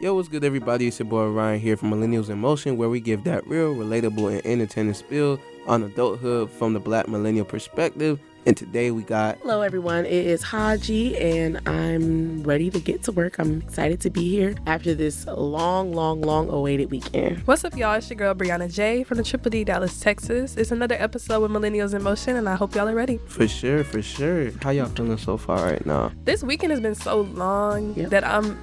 Yo, what's good, everybody? It's your boy Ryan here from Millennials in Motion, where we give that real, relatable, and entertaining spill on adulthood from the black millennial perspective. And today we got Hello, everyone. It is Haji, and I'm ready to get to work. I'm excited to be here after this long, long, long awaited weekend. What's up, y'all? It's your girl Brianna J from the Triple D Dallas, Texas. It's another episode with Millennials in Motion, and I hope y'all are ready. for sure, for sure. How y'all feeling so far right now? This weekend has been so long Yep. that I'm,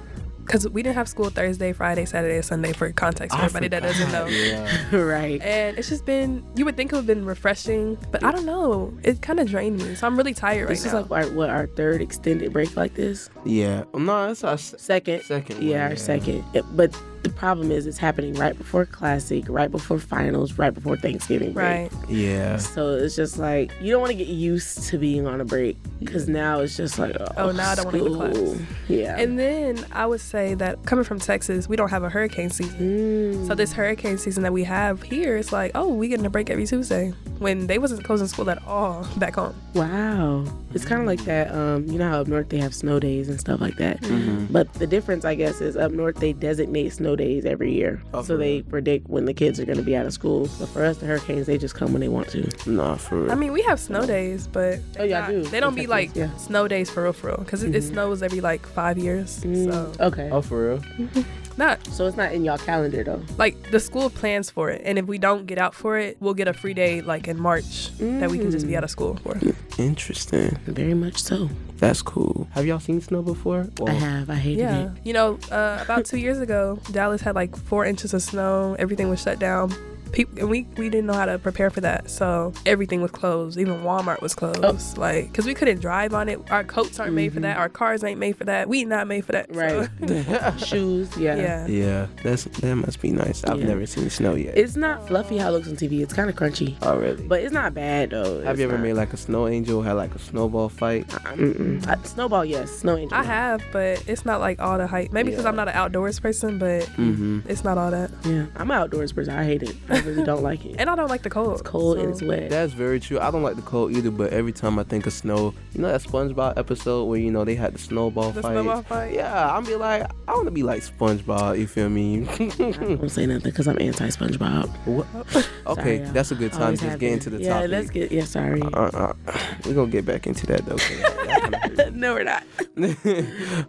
because we didn't have school Thursday, Friday, Saturday, Sunday for context for everybody that doesn't know. Yeah. right. And it's just been, you would think it would have been refreshing, but I don't know. It kind of drained me. So I'm really tired This right now. This is like our, what our third extended break like this. yeah. No, it's our Second. second. Yeah, one, our second. But the problem is, it's happening right before Classic, right before finals, right before Thanksgiving break. right. Yeah. So it's just like you don't want to get used to being on a break because now it's just like oh, Oh, now I don't wanna go to class. Yeah. And then I would say that coming from Texas, we don't have a hurricane season. Mm. So this hurricane season that we have here, it's like, oh, we getting a break every Tuesday when they wasn't closing school at all back home. Wow. It's kind of like that. Um, you know how up north they have snow days and stuff like that. Mm-hmm. But the difference, I guess, is up north they designate snow days every year, Oh, so they real? predict when the kids are going to be out of school. But for us, the hurricanes they just come when they want to. Nah, for real. I mean, we have snow days, but Oh, y'all not- do. They don't In be Texas, like yeah. snow days for real, for real, because it, it snows every like five years. Mm, So okay. oh, for real? not So it's not in y'all calendar though. like the school plans for it, and if we don't get out for it, we'll get a free day like in March that we can just be out of school for. Interesting. Very much so. That's cool. Have y'all seen snow before? I have. I hated Yeah, it. you know, uh, about two years ago, Dallas had like four inches of snow. Everything was shut down. People, and we, we didn't know how to prepare for that, so everything was closed. Even Walmart was closed, Oh. like because we couldn't drive on it. Our coats aren't made for that. Our cars ain't made for that. We not made for that. so- Mm-hmm. Right. Shoes. Yeah. yeah. Yeah, that's that must be nice. I've Yeah. never seen snow yet. It's not fluffy how it looks on TV. It's kind of crunchy, oh, really? but it's not bad though. Have It's you ever not- made like a snow angel? Had like a snowball fight? Mm-mm. Uh, snowball? Yes. Snow angel. I have, but it's not like all the hype. Maybe because Yeah. I'm not an outdoors person, but Mm-hmm. it's not all that. Yeah. I'm an outdoors person. I hate it. I really don't like it. And I don't like the cold. It's cold and it's wet. That's very true. I don't like the cold either, but every time I think of snow, you know that SpongeBob episode where you know they had the snowball The fight. snowball fight? Yeah, I'm be like, I want to be like SpongeBob. You feel me? I don't say nothing because I'm anti SpongeBob. What? Okay, Sorry, that's a good time. Always Just get into the yeah, topic. let's get. Yeah, sorry. Uh, uh, we're gonna get back into that though. 'cause- no, we're not.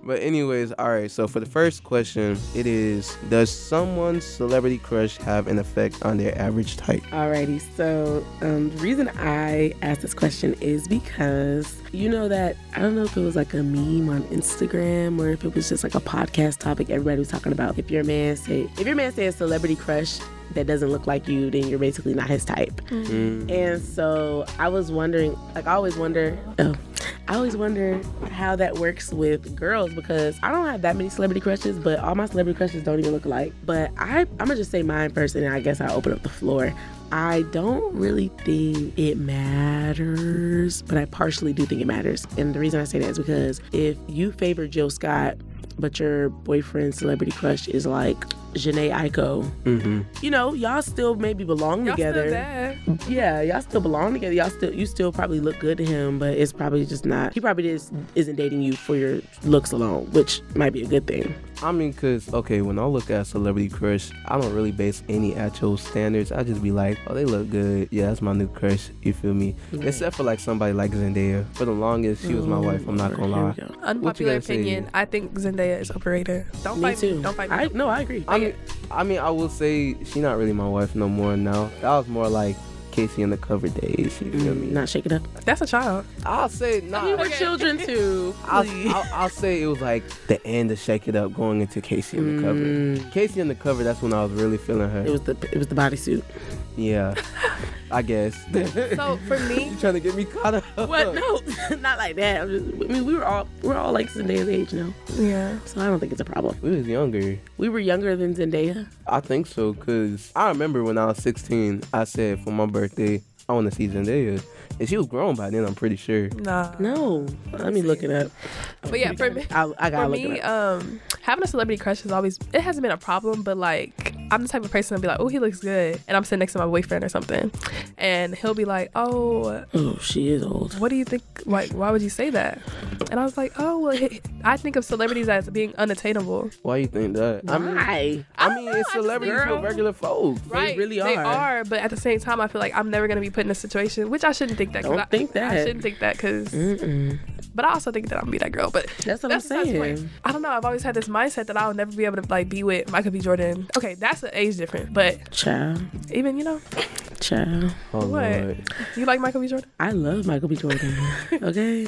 but anyways, all right. So for the first question, it is: Does someone's celebrity crush have an effect on their average type? Alrighty, so um, the reason I asked this question is because you know that I don't know if it was like a meme on Instagram or if it was just like a podcast topic everybody was talking about. If your man say if your man say a celebrity crush that doesn't look like you, then you're basically not his type. Mm, And so I was wondering, like I always wonder, oh, I always wonder how that works with girls because I don't have that many celebrity crushes, but all my celebrity crushes don't even look alike. But I, I'm gonna just say mine first, and then I guess I'll open up the floor. I don't really think it matters, but I partially do think it matters. And the reason I say that is because if you favor Jill Scott, but your boyfriend's celebrity crush is like Jhené Aiko, hmm you know, y'all still maybe belong Y'all together still there. yeah, y'all still belong together. Y'all still you still probably look good to him, but it's probably just not. He probably just isn't dating you for your looks alone, which might be a good thing. I mean, cause okay, when I look at celebrity crush, I don't really base any actual standards. I just be like, oh, they look good. Yeah, that's my new crush. You feel me? Except for like somebody like Zendaya. For the longest, she was my wife. I'm not gonna lie. Go. Unpopular gotta say? opinion. I think Zendaya is overrated. Don't Me fight too. me. Don't fight me. I no, I agree. I mean, I mean, I will say she not really my wife no more now. That was more like K.C. Undercover days. You feel mm, me? Not shake it up. That's a child. I'll say nah. We were Okay. children too. I'll. I'll, I'll say it was like the end of Shake It Up going into Casey in the mm. cover. K.C. Undercover, that's when I was really feeling her. It was the it was the bodysuit. yeah, I guess. So for me, you trying to get me caught up? What? No, not like that. I'm just, I mean, we were all we were all like Zendaya's age now, yeah. so I don't think it's a problem. We was younger. We were younger than Zendaya. I think so, cause I remember when I was 16, I said for my birthday, I want to see Zendaya, and she was grown by then. I'm pretty sure. Nah. No, let me look it up. But yeah, for me, I, I gotta for look me, it up. um, having a celebrity crush has always it hasn't been a problem, but like I'm the type of person to be like, oh, he looks good, and I'm sitting next to my boyfriend or something, and he'll be like, oh, Oh, she is old. what do you think? Like, why would you say that? And I was like, oh, well, he- I think of celebrities as being unattainable. Why you think that? I mean, Why? I mean, it's celebrities girl. with regular folks. Right, They really are. They are. are, but at the same time, I feel like I'm never gonna be put in a situation, which I shouldn't think that. 'cause Don't I, think that. I shouldn't think that because, but I also think that I'm gonna be that girl. But That's what that's I'm besides the point. saying. I don't know. I've always had this mindset that I'll never be able to like be with Michael B. Jordan. Okay, that's an age difference, but Child, even you know, child. Oh What? Lord. you like Michael B. Jordan? I love Michael B. Jordan. okay,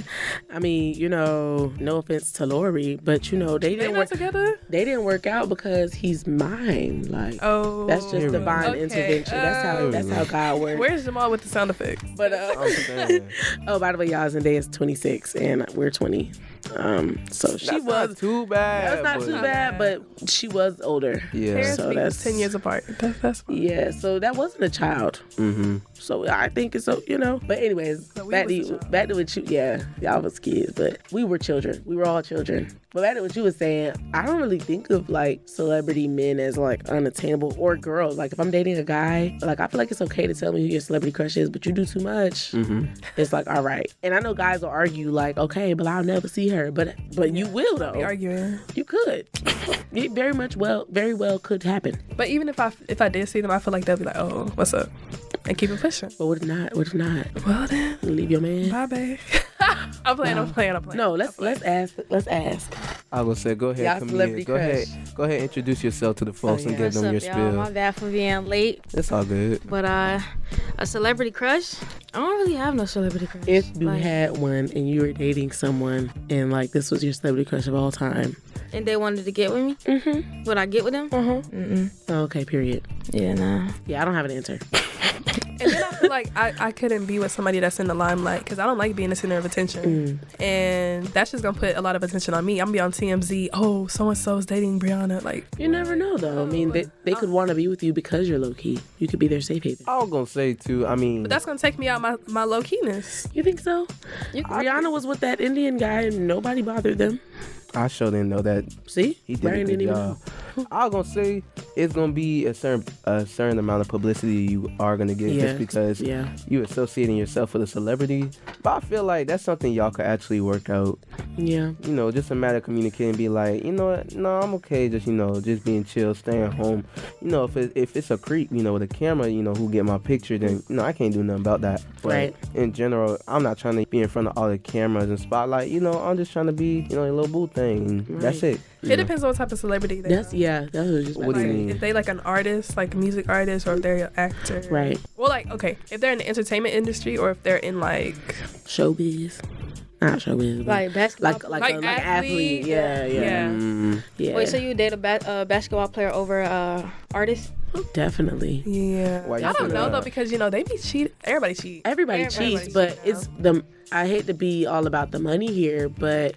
I mean, you know, no offense to Lori, but you know they They didn't not work. together? They didn't work out because he's mine. Like Oh, that's just Here divine. Okay, intervention. That's how that's how God works. Where's Jamal with the sound effects? But uh, I'm oh, by the way, y'all, Zendaya is 26 and we're 20. Um, so she That's was. not too bad. That's not but- too bad, but she was older. Yeah. Parents So that's- ten years apart. That's that's fine. Yeah, so that wasn't a child. Mm-hmm. So I think it's so you know. But anyways, So back to you, back to what you yeah, y'all was kids, but we were children. We were all children. But back to what you was saying, I don't really think of like celebrity men as like unattainable or girls. Like if I'm dating a guy, like I feel like it's okay to tell me who your celebrity crush is, but you do too much. Mm-hmm. It's like all right. And I know guys will argue like, okay, but I'll never see her. But but you will Be though. arguing. You could. It very much well, very well could happen. But even if I if I did see them, I feel like they'll be like, oh, what's up, and keep it pushing. But what if not? What if not? Well then, Leave your man. bye, babe. I'm playing. I'm playing. I'm playing. No, let's let's ask. Let's ask. I will say, go ahead, Y'all come celebrity in. Go ahead, go ahead, introduce yourself to the folks yeah. and give What's them up, your y'all? My spill. bad for being late. It's all good. But uh, a celebrity crush? I don't really have no celebrity crush. If you Like, had one and you were dating someone and like this was your celebrity crush of all time. and they wanted to get with me, Mm-hmm. would I get with them? Uh-huh. Mm-mm. Okay, period. Yeah, nah. Yeah, I don't have an answer. And then I feel like I, I couldn't be with somebody that's in the limelight because I don't like being the center of attention. Mm. And that's just going to put a lot of attention on me. I'm going to be on TMZ. Oh, so and so's dating Brianna. Like, You never know though. I mean, they, they could want to be with you because you're low key. You could be their safe haven. I was gonna say too. I mean, but that's going to take me out my, my low keyness. You think so? You Rihanna was with that Indian guy and nobody bothered them. I sure didn't know that See, he did Brian a good didn't even know. I was gonna say it's gonna be a certain a certain amount of publicity you are gonna get Yeah. just because Yeah, you associating yourself with a celebrity. But I feel like that's something y'all could actually work out. yeah. You know, just a matter of communicating. Be like, you know what? No, I'm okay. Just you know, just being chill, staying home. You know, if it, if it's a creep, you know, with a camera, you know, who get my picture, then you know, I can't do nothing about that. But Right. in general, I'm not trying to be in front of all the cameras and spotlight. You know, I'm just trying to be, you know, a little boo thing. And That's it. You It know. depends on what type of celebrity they That's are. yeah. That's what just What do you mean? If they like an artist, like a music artist, or if they're an actor. Right. Well, like, okay, if they're in the entertainment industry or if they're in like, Showbiz, not showbiz. but Like basketball. like like, Like a, like athlete, athlete. Yeah, yeah, yeah. Mm, yeah. Wait, so you date a ba- uh, basketball player over uh, artist? definitely. yeah. Why you I don't say know that? though because you know they be cheat. Everybody cheat. Everybody Everybody cheats, but cheats it's the. I hate to be all about the money here, but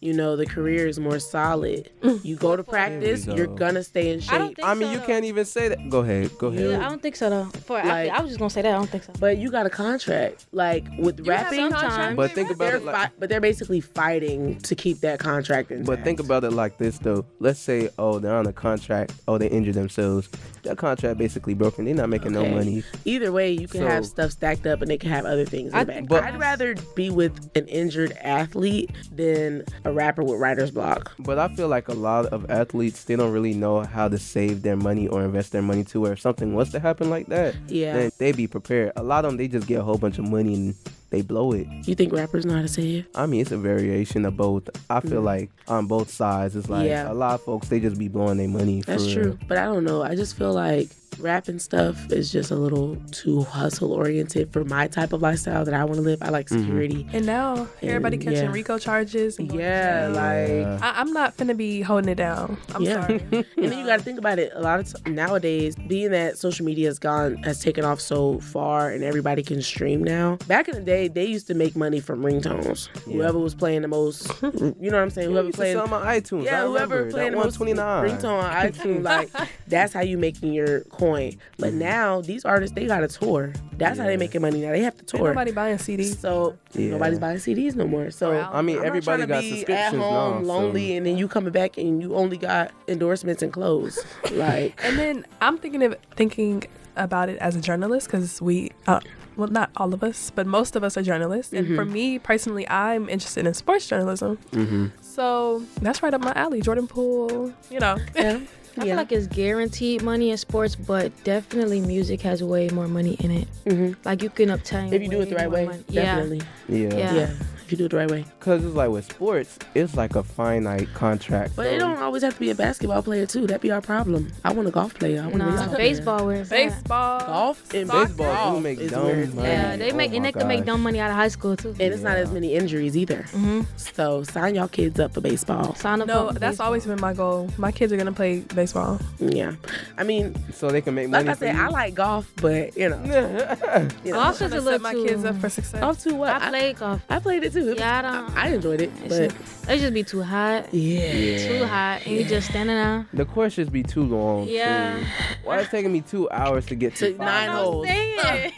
you know the career is more solid. Mm. You go to practice, go. you're gonna stay in shape. I don't think I mean, so, you though. can't even say that. Go ahead. Go ahead. Yeah, I don't think so though. For Like- athlete, I was just gonna say that. I don't think so. but you got a contract. Like with You rapping, some contract. But think about it like. fi- but they're basically fighting to keep that contract in. But think about it like this though. Let's say, oh, they're on a contract. Oh, they injured themselves. That contract basically broken. They're not making no money. Either way, you can have stuff stacked up, and they can have other things in I the back. But I'd rather be with an injured athlete than a rapper with writer's block. But I feel like a lot of athletes they don't really know how to save their money or invest their money to where if something was to happen like that, Yeah. then they be prepared. A lot of them they just get a whole bunch of money and they blow it. You think rappers know how to save? I mean, it's a variation of both. I feel mm. like on both sides, it's like. Yeah. a lot of folks they just be blowing their money. For That's true. But I don't know. I just feel like rap and stuff is just a little too hustle oriented for my type of lifestyle that I want to live. I like Mm-hmm. security. And now everybody And, catching yeah. RICO charges. and going Yeah, like I, I'm not finna be holding it down. I'm Yeah. sorry. and then you got to think about it. A lot of t- nowadays, being that social media has gone has taken off so far, and everybody can stream now. Back in the day, they used to make money from ringtones. Whoever was playing the most, you know what I'm saying? Whoever you used to playing, sell 'em on iTunes. yeah, I whoever remember playing that the most 129. ringtone on iTunes, like that's how you making your coin. Coin. But now these artists they got a tour. That's how they Yeah. making money now. They have to Ain't tour. nobody buying CDs. So Yeah. nobody's buying CDs no more. So Or I mean, I'm everybody not got trying to be subscriptions at home, now. lonely, so. and then you coming back and you only got endorsements and clothes. Like, And then I'm thinking of thinking about it as a journalist because we, uh, well, not all of us, but most of us are journalists. And for me personally, I'm interested in sports journalism. Mm-hmm. So that's right up my alley. Jordan Poole, you know. yeah, I yeah. feel like it's guaranteed money in sports, but definitely music has way more money in it. Mhm. Like you can obtain if you do it the right way, money. definitely. Yeah. Yeah. Yeah. If you do it the right way. Cause it's like with sports, it's like a finite contract. But so- it don't always have to be a basketball player too. That'd be our problem. I want a golf player. I want a Nah, baseball. baseball, player. where. Baseball. golf and Soccer. baseball do golf make is dumb where it's money. Yeah, they Oh make and my they can make dumb money out of high school too. And it's not as many injuries either. hmm So sign y'all kids up for baseball. Sign up. No, that's baseball. always been my goal. My kids are gonna play baseball. Yeah, I mean, so they can make money. like money. I said, I like golf, but you know, you know. Golf is a to little set my too. kids up for success. golf too. What? I played golf. I, I played it too. It Yeah, I don't- I, I enjoyed it, It's but just, it just be too hot. yeah. Too hot, and you just standing there. the course just be too long. Yeah. too. Why it's taking me two hours to get to, To nine holes? holes.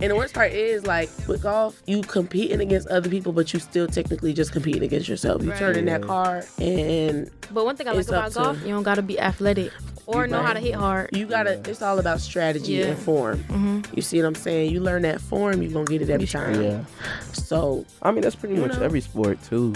And the worst part is, like with golf, you competing against other people, but you still technically just competing against yourself. You Right. turn in that Yeah. car, and But one thing I like It's up about to- golf, you don't gotta be athletic or know how to hit hard. you gotta. It's all about strategy Yeah. and form. hmm You see what I'm saying? You learn that form, you are gonna get it every time. Yeah. So I mean that's pretty much know. every sport too.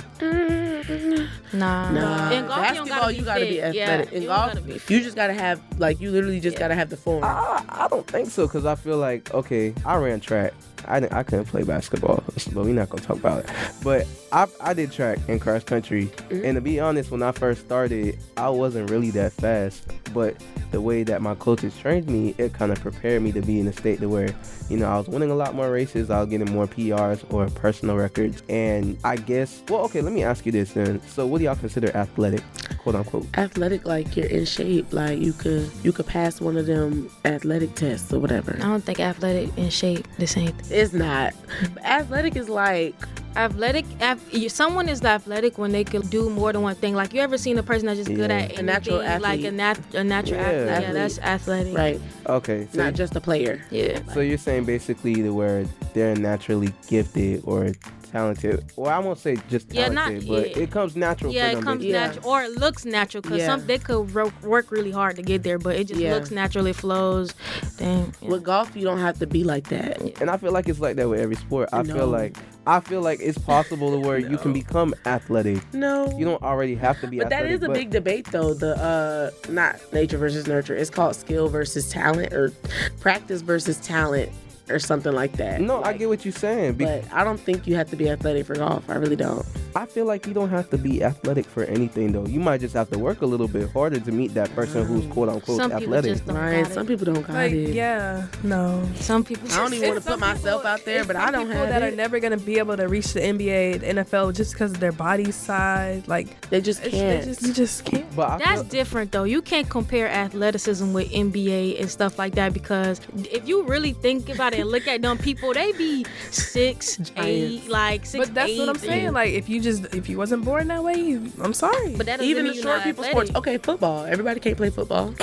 Nah. Nah, In golf, basketball you don't gotta be, be athletic. Yeah, In you golf, gotta be you just gotta have like you literally just Yeah. gotta have the form. I, I don't think so because I feel like okay, I ran track. I, didn't- I couldn't play basketball, but we're not gonna talk about it. But I, I did track and cross country, mm-hmm. and to be honest, when I first started, I wasn't really that fast. But the way that my coaches trained me, it kind of prepared me to be in a state to where, you know, I was winning a lot more races. I was getting more PRs or personal records, and I guess, well, okay, let me ask you this then. So, what do y'all consider athletic, quote unquote? Athletic, like you're in shape, like you could you could pass one of them athletic tests or whatever. I don't think athletic and shape the same thing. It's not. But athletic is like Athletic, ath- you- someone is athletic when they can do more than one thing. Like you ever seen a person that's just good Yeah. at A natural anything, like a, nat- a natural Yeah. athlete? Yeah, Athlete. that's athletic. right, Okay, so not just a player. Yeah. So you're saying basically the word they're naturally gifted or talented. Well, I won't say just Yeah, not- talented, but yeah. it comes natural Yeah, for it comes basically. Yeah. natural, or it looks natural because Yeah. some they could ro- work really hard to get there, but it just Yeah. looks natural. It flows. Damn. yeah. With golf, you don't have to be like that. And I feel like it's like that with every sport. I No. feel like I feel like it's possible to where you can become athletic. No, You don't already have to be But that athletic. is a big debate, though. The uh, not nature versus nurture. It's called skill versus talent, or practice versus talent, or something like that. No, I get what you're saying. Be- But I don't think you have to be athletic for golf. I really don't. I feel like you don't have to be athletic for anything though. You might just have to work a little bit harder to meet that person who's mm. quote unquote Some people athletic. just don't Right? got Some it. people don't got Like, it. yeah, no. Some people. I don't even want to put myself people- out there, but I don't people have that it. are never gonna be able to reach the NBA, the NFL, just because of their body size. Like, they just can't. it's just you just can't. But I That's feel, different though. You can't compare athleticism with NBA and stuff like that because if you really think about it and look at them people, they be six, eight, like six, But that's what I'm eight. saying. Like, if you just if you wasn't born that way, you, I'm sorry. But that doesn't Even mean the you're short not people athletic. sports. Okay, football. Everybody can't play football.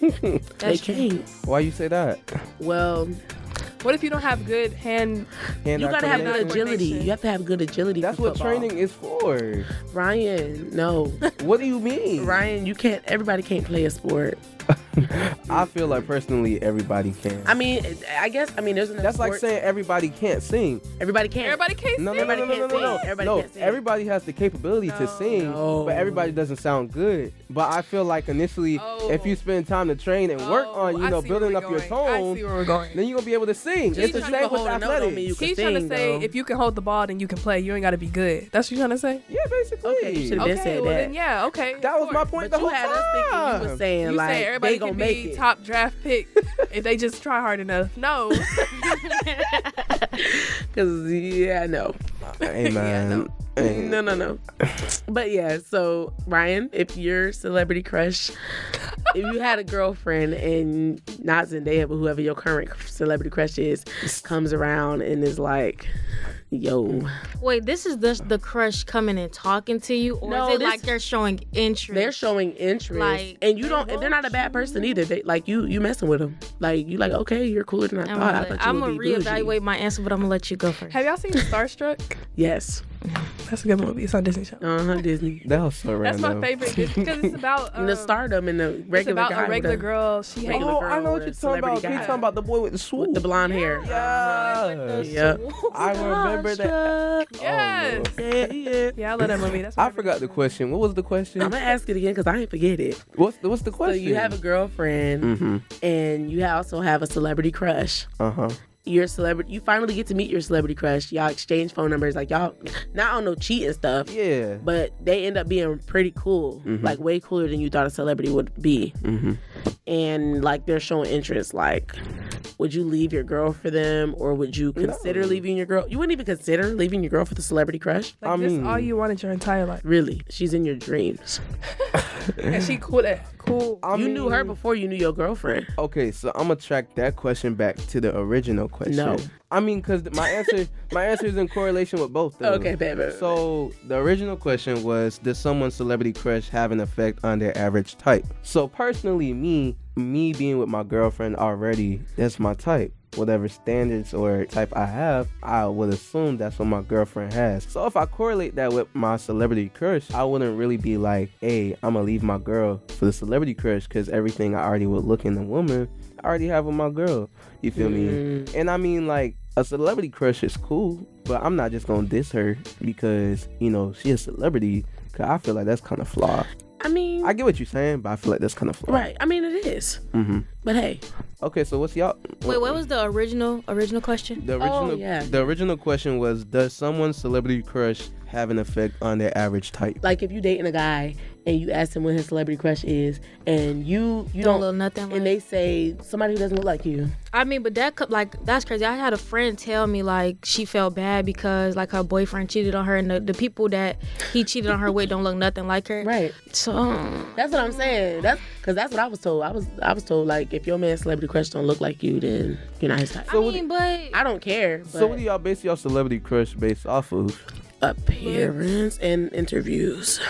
they can't. why you say that? Well, what if you don't have good hand? Hand you gotta have good agility. You have to have good agility. That's for what football. training is for. Ryan, no. What do you mean? Ryan, you can't. Everybody can't play a sport. I feel like personally everybody can. I mean, I guess. I mean, there's enough That's like sports- saying everybody can't sing. everybody can't. Everybody can't. No, no, sing. no, no, no, no, Everybody no, no. Everybody no, can't sing. everybody has the capability to No. sing, No. but everybody doesn't sound good. But I feel like initially, Oh. if you oh. spend time to train and work Oh, on, you I know, see where building we're up your going. I tone, see where we're going. then you're gonna be able to sing. He's it's the trying to same with hold a note on athletics. me, you can He's trying to sing, say though. if you can hold the ball, then you can play. You ain't got to be good. That's what you're trying to say. Yeah, basically. Okay, you should've Okay, been said well that. then yeah, okay. That was my Of course. point But the you whole had us thinking you time. was saying You like say everybody they gonna can make be it. top draft pick if they just try hard enough. No, Cause yeah, no. Hey Yeah, no. Hey. No, no, no. But yeah, so Ryan, if your celebrity crush, if you had a girlfriend and not Zendaya, but whoever your current celebrity crush is, comes around and is like, yo, Wait, this is the the crush coming and talking to you, or No, is it this- like they're showing interest? they're showing interest, Like, and you don't, and they're not a bad person mm-hmm. either. They like you, you messing with them. Like you, like okay, you're cooler than I I'm thought. I gonna, thought you I'm gonna be bougie. reevaluate my answer, but I'm gonna let you go first. Have y'all seen Starstruck? Yes, mm-hmm. That's a good movie. It's on Disney Channel. uh huh, Disney. That was so random. That's my favorite because it's about um, the stardom and the regular It's about guy a regular girl. She hates Regular Oh, girl I know what you're talking celebrity about. You're talking about the boy with the swoop. with the blonde hair. Yeah. Yep. I remember that. Yes. Oh, Yeah, yeah. Yeah, I love that movie. That's I forgot the question. What was the question? I'm gonna ask it again because I ain't forget it. What's the What's the question? So you have a girlfriend Mm-hmm. and you also have a celebrity crush. Uh huh. Your celebrity, you finally get to meet your celebrity crush. Y'all exchange phone numbers, like y'all, not on no cheating stuff, Yeah. but they end up being pretty cool, like way cooler than you thought a celebrity would be. Mm-hmm. And like they're showing interest. Like, would you leave your girl for them, or would you consider No. leaving your girl? You wouldn't even consider leaving your girl for the celebrity crush. Like I this mean- all you wanted your entire life. Really, she's in your dreams. And she cool at cool. I you knew her before you knew your girlfriend. Okay, so I'm gonna track that question back to the original question. No. I mean, cause my answer, my answer is in correlation with both. Though. Okay, baby. So the original question was, does someone's celebrity crush have an effect on their average type? So personally, me, me being with my girlfriend already, that's my type. Whatever standards or type I have, I would assume that's what my girlfriend has. So if I correlate that with my celebrity crush, I wouldn't really be like, hey, I'm gonna leave my girl for the celebrity crush because everything I already would look in the woman, I already have with my girl. You feel me? Mm. And I mean, like, a celebrity crush is cool, but I'm not just gonna diss her because, you know, she a celebrity. Cause I feel like that's kind of flawed. I mean, I get what you're saying, but I feel like that's kind of flawed. right. I mean, it is. Mm-hmm. But hey, Okay, so what's y'all? Wait, what was the original original question? the original? Oh, yeah. The original question was, does someone's celebrity crush have an effect on their average type? like if you dating a guy and you ask him what his celebrity crush is, and you you Don't don't, look nothing like. and they say somebody who doesn't look like you. I mean, but that could like that's crazy. I had a friend tell me like she felt bad because like her boyfriend cheated on her, and the, the people that he cheated on her with don't look nothing like her. Right. So That's what I'm saying. That's because that's what I was told. I was I was told like if your man's celebrity crush don't look like you, then you're not his type. I mean, but I don't care. But So what do y'all base your celebrity crush based off of? Appearance and interviews.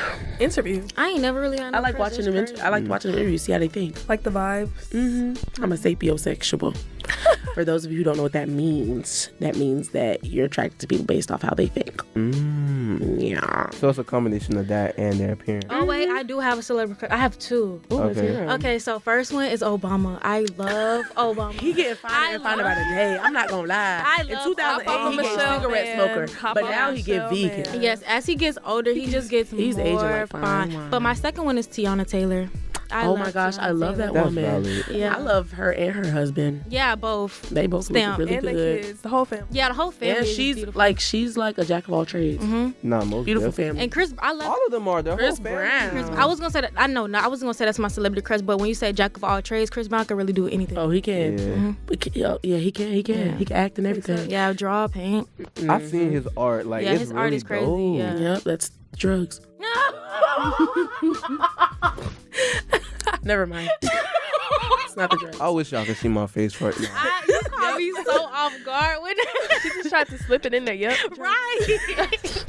Interview. I ain't never really. I like watching them. Inter- I like watching them interviews. See how they think. Like the vibe. hmm I'm a sapiosexual. For those of you who don't know what that means, that means that you're attracted to people based off how they think. Mm. Yeah. So it's a combination of that and their appearance. Oh wait, I do have a celebrity. I have two. Ooh, Okay. Okay, so first one is Obama. I love Obama. He getting finer and finer by the day. I'm not gonna lie. I In love 2008, Papa he gave Michelle cigarette man. smoker, Papa but now he get vegan. man. Yes, as he gets older, he just gets He's more aging like fine fine. But my second one is Teyana Taylor. I oh my gosh, I love that That's woman. valid. Yeah. I love her and her husband. Yeah, both. They both Stamp. look really and the good. kids. The whole family. Yeah, the whole family. And she's beautiful. like she's like a jack of all trades. hmm Nah, most Beautiful definitely. family. And Chris, I love. All of them are. The Chris whole. Brown. Chris, I was gonna say that. I know. No, I was gonna say that's my celebrity crush. But when you say jack of all trades, Chris Brown can really do anything. oh, he can. Yeah. But ca- yeah, yeah, he can. He can. Yeah. He can act and everything. Yeah, draw, paint. I've seen his art. Like Yeah, it's his really art is crazy, dope. yeah. Yep, that's drugs. Never mind. it's not the drugs. I wish y'all could see my face right now. I, you caught me so off guard with She just tried to slip it in there. Yep. right.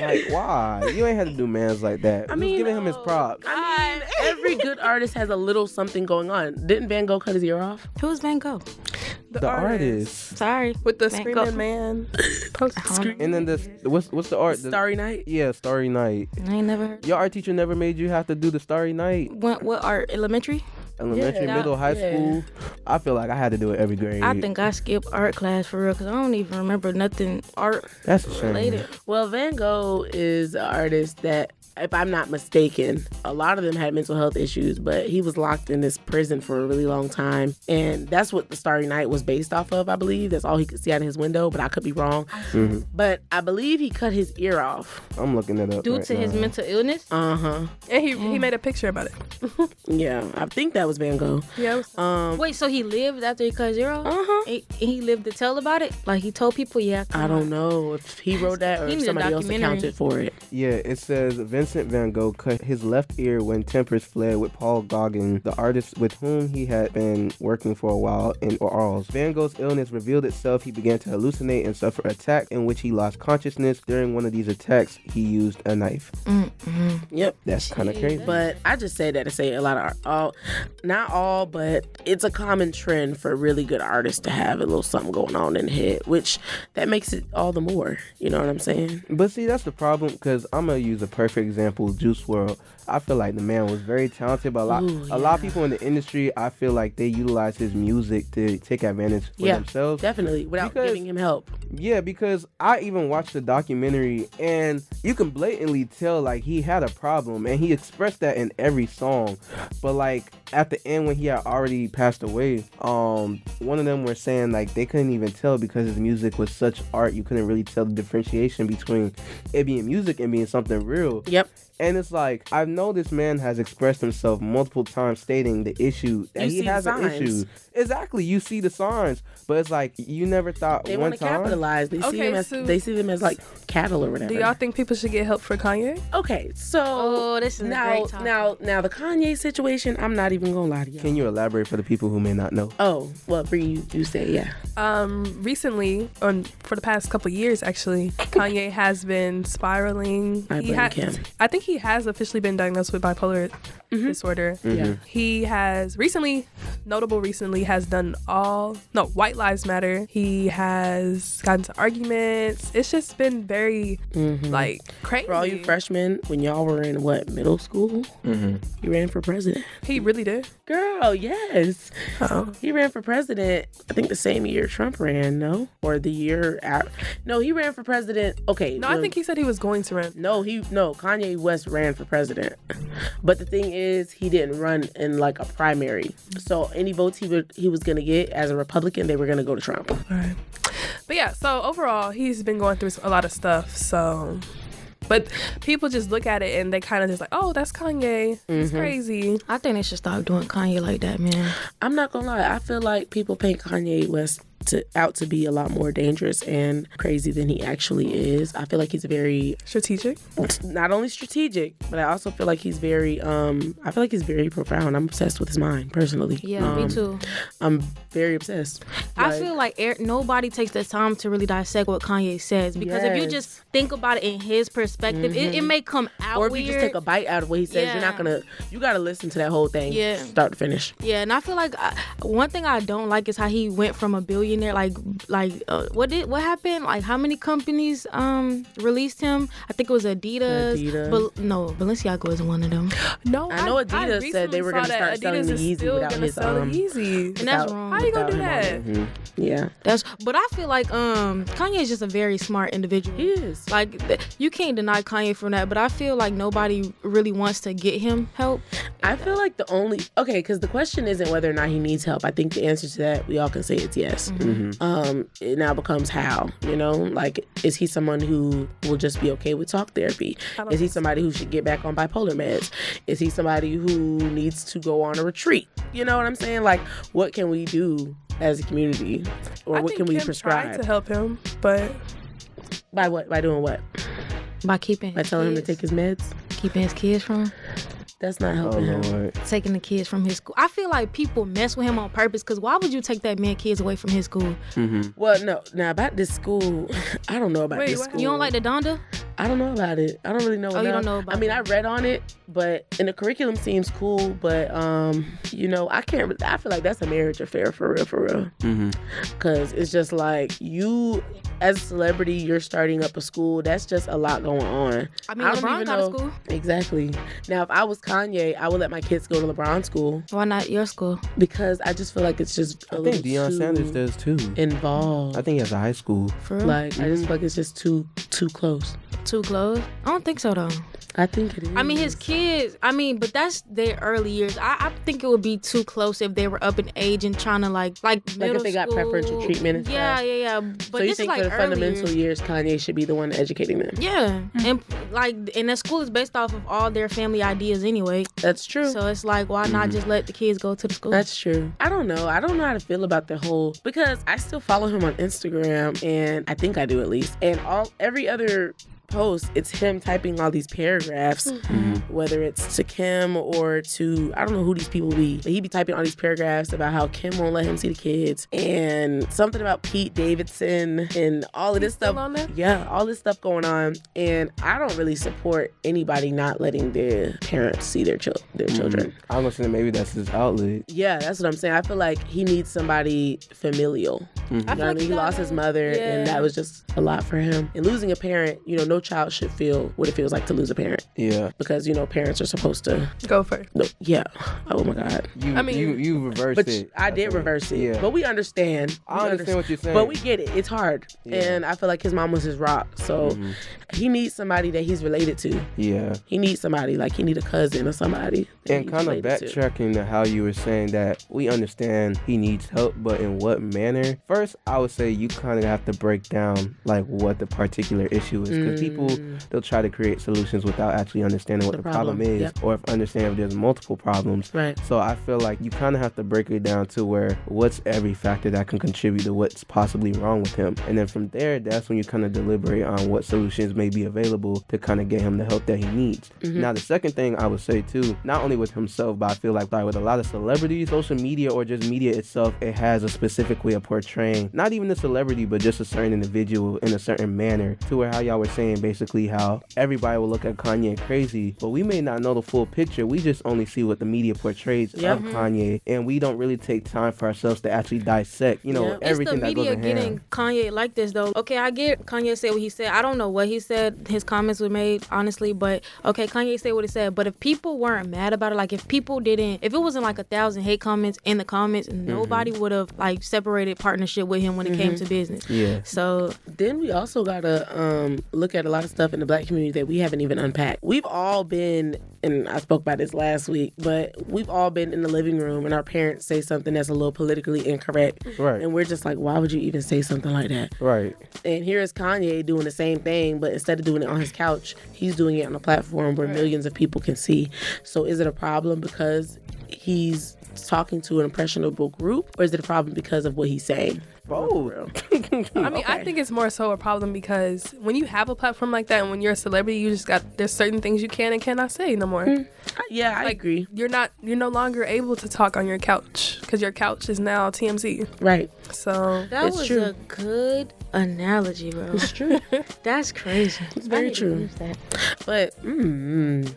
like, why? You ain't had to do mans like that. I mean, mean, giving him his oh, props. I mean, every good artist has a little something going on. Didn't Van Gogh cut his ear off? Who's Van Gogh? The artist. Sorry. With the Van Gogh. screaming man. Post screen. And then this, what's what's the art? The- Starry Night. yeah, Starry Night. I ain't never heard. Your art teacher never made you have to do the Starry Night. What, what art? Elementary? Elementary, Yeah. middle, high Yeah. school. I feel like I had to do it every grade. I think I skipped art class for real because I don't even remember nothing art that's related. Well, Van Gogh is an artist that if I'm not mistaken, a lot of them had mental health issues, but he was locked in this prison for a really long time. And that's what the Starry Night was based off of, I believe. That's all he could see out of his window, but I could be wrong. But I believe he cut his ear off. I'm looking it up. Due right to his mental illness. Uh huh. And he, he made a picture about it. Yeah, I think that was Van Gogh. Yeah. Was, Um, Wait, so he lived after he cut zero? uh huh. And he lived to tell about it? Like he told people, yeah. I don't know if he wrote that or if somebody else documentary. accounted for it. Yeah, it says Vincent van Gogh cut his left ear when tempers fled with Paul Gauguin, the artist with whom he had been working for a while in Arles. Van Gogh's illness revealed itself. He began to hallucinate and suffer attack in which he lost consciousness. During one of these attacks, he used a knife. Mm-hmm. Yep. That's kind of crazy. But I just say that to say a lot of all, not all, but it's a common trend for really good artists to have a little something going on in the head, which that makes it all the more. You know what I'm saying? But see, that's the problem because I'm gonna use a perfect example, Juice WRLD. I feel like the man was very talented, but a lot, Ooh, a lot of people in the industry, I feel like they utilize his music to take advantage for Yeah, themselves. Definitely, without Because- giving him help. Yeah, because I even watched the documentary and you can blatantly tell like he had a problem and he expressed that in every song. But like at the end when he had already passed away, um one of them were saying like they couldn't even tell because his music was such art, you couldn't really tell the differentiation between it being music and being something real. Yep. And it's like I know this man has expressed himself multiple times stating the issue that You he has an issue. Exactly, you see the signs, but it's like you never thought They one want to time. capitalize. They see Okay, them as so- they see them as like cattle or whatever. do y'all think people should get help for Kanye? okay, so Oh, this is a now great topic. now now the Kanye situation. I'm not even gonna lie to you. Can you elaborate for the people who may not know? Oh, well, Bree, you, you say yeah. Um, recently, on for the past couple years, actually, Kanye has been spiraling. I he blame ha- Kim. I think he has officially been diagnosed with bipolar Mm-hmm. disorder. Yeah. He has recently, notable recently, has done all no White Lives Matter. He has gotten to arguments. It's just been very mm-hmm. like crazy. For all you freshmen, when y'all were in what middle school, Mm-hmm. you ran for president. he really did. Girl, yes. Oh. He ran for president, I think the same year Trump ran, no? Or the year out. No, he ran for president. Okay. No, I think he said he was going to run. No, he no, Kanye West ran for president. But the thing is, he didn't run in like a primary. So any votes he would he was gonna get as a Republican, they were gonna go to Trump. Right. But yeah, so overall, he's been going through a lot of stuff. So, but people just look at it and they kind of just like, oh, that's Kanye. It's mm-hmm. crazy. I think they should stop doing Kanye like that, man. I'm not gonna lie, I feel like people paint Kanye West to out to be a lot more dangerous and crazy than he actually is. I feel like he's very Strategic. not only strategic, but I also feel like he's very um I feel like he's very profound. I'm obsessed with his mind personally. Yeah, me Um, too. I'm very obsessed. I Like- feel like er- nobody takes the time to really dissect what Kanye says because if you just think about it in his perspective, it, it may come out or if weird. you just take a bite out of what he says, you're not gonna. You gotta listen to that whole thing, Yeah. start to finish. yeah, and I feel like I, one thing I don't like is how he went from a billionaire. Like, like uh, what did what happened? Like, how many companies um released him? I think it was Adidas. Adidas. Bal- no, Balenciaga was one of them, No, I know Adidas said they were gonna that start selling Adidas the is Yeezy without his, sell the um, Yeezys. and that's Without- wrong. How you gonna do without that? him Yeah, That's but I feel like um Kanye is just a very smart individual. he is. Like th- you can't deny Kanye from that, but I feel like nobody really wants to get him help. I feel like the only okay, because the question isn't whether or not he needs help. I think the answer to that we all can say it's yes. Um, it now becomes how. You know, like is he someone who will just be okay with talk therapy? Is he somebody who should get back on bipolar meds? Is he somebody who needs to go on a retreat? You know what I'm saying? Like, what can we do as a community, or I what think can we Kim prescribe? tried to help him, but By what? By doing what? By keeping By his telling him to take his meds? keeping his kids from That's not Oh helping him. Lord. taking the kids from his school. I feel like people mess with him on purpose because why would you take that man kids away from his school? Mm-hmm. Well, no. Now about this school, I don't know about Wait, this what? school. You don't like the Donda? I don't know about it. I don't really know. Oh, you don't know about I mean, it. I read on it, but and the curriculum seems cool. But um, you know, I can't. I feel like that's a marriage affair for real, for real. Mm-hmm. Because it's just like you, as a celebrity, you're starting up a school. That's just a lot going on. I mean, I don't LeBron got know- a school. Exactly. Now, if I was Kanye, I would let my kids go to LeBron school Why not your school? because I just feel like it's just a I little think Deion too Sanders does too. involved. I think he has a high school. For real? like I just mm-hmm. feel like it's just too too close. Too close? I don't think so though. I think it is. I mean, his kids. I mean, but that's their early years. I, I think it would be too close if they were up in age and trying to like like Like if middle they got preferential treatment and Yeah, stuff. yeah, yeah. But so you this think is like for the early fundamental years. years, Kanye should be the one educating them? Yeah, mm-hmm. and like, and that school is based off of all their family ideas anyway. That's true. So it's like, why not just let the kids go to the school? That's true. I don't know. I don't know how to feel about the whole because I still follow him on Instagram and I think I do at least. And all every other post, it's him typing all these paragraphs, mm-hmm. Mm-hmm. whether it's to Kim or to I don't know who these people be. But he be typing all these paragraphs about how Kim won't let him see the kids and something about Pete Davidson and all of this still stuff. on there? Yeah, all this stuff going on. And I don't really support anybody not letting their parents see their chil- their mm-hmm. children. I'm gonna maybe that's his outlet. Yeah, that's what I'm saying. I feel like he needs somebody familial. You know I feel I mean? he He lost got his a- mother, and that was just a lot for him. And losing a parent, you know, no child should feel what it feels like to lose a parent Yeah. because you know parents are supposed to. Go first. No, yeah. Oh my God. You I mean- you you reversed But it. I did think. reverse it. Yeah. But we understand. We I understand what you're saying. But we get it. It's hard. Yeah. And I feel like his mom was his rock. So Mm-hmm. he needs somebody that he's related to. yeah. He needs somebody like he need a cousin or somebody. And kind of related to. backtracking to how you were saying that we understand he needs help, but in what manner? First, I would say you kind of have to break down like what the particular issue is, because people they'll try to create solutions without actually understanding what Mm. The the, problem, problem, is, yep. or if understand if there's multiple problems. Right. So I feel like you kind of have to break it down to where what's every factor that can contribute to what's possibly wrong with him, and then from there, that's when you kind of deliberate on what solutions may be available to kind of get him the help that he needs. Mm-hmm. Now, the second thing I would say too, not only with himself, but I feel like, like with a lot of celebrities, social media or just media itself, it has a specific way of portraying not even the celebrity, but just a certain individual in a certain manner. To where how y'all were saying basically how everybody will look at Kanye crazy, but we may not know the full picture. We just only see what the media portrays Yep. of Kanye, and we don't really take time for ourselves to actually dissect, you know, Yep. everything it's the that goes media in getting hand. Kanye like this though. Okay, I get Kanye said what he said. I don't know what he said. His comments were made honestly, but okay, Kanye said what he said. But if people weren't mad about it, like if people didn't, if it wasn't like a thousand hate comments in the comments, mm-hmm. nobody would have like separated partnership with him when it came mm-hmm. to business. Yeah. So Then we also gotta um, look at a lot of stuff in the black community that we haven't even unpacked. We've all been, and I spoke about this last week, but we've all been in the living room and our parents say something that's a little politically incorrect, Right. and we're just like, why would you even say something like that? Right. And here is Kanye doing the same thing, but instead of doing it on his couch, he's doing it on a platform where millions of people can see. So is it a problem because he's talking to an impressionable group, or is it a problem because of what he's saying? Both. I mean, I think it's more so a problem because when you have a platform like that and when you're a celebrity, you just got there's certain things you can and cannot say no more. Yeah, I Like agree. you're not you're no longer able to talk on your couch because your couch is now TMZ. Right. So that It's was true. a good analogy, bro. It's true. That's crazy. It's very I didn't true. use that. But mm,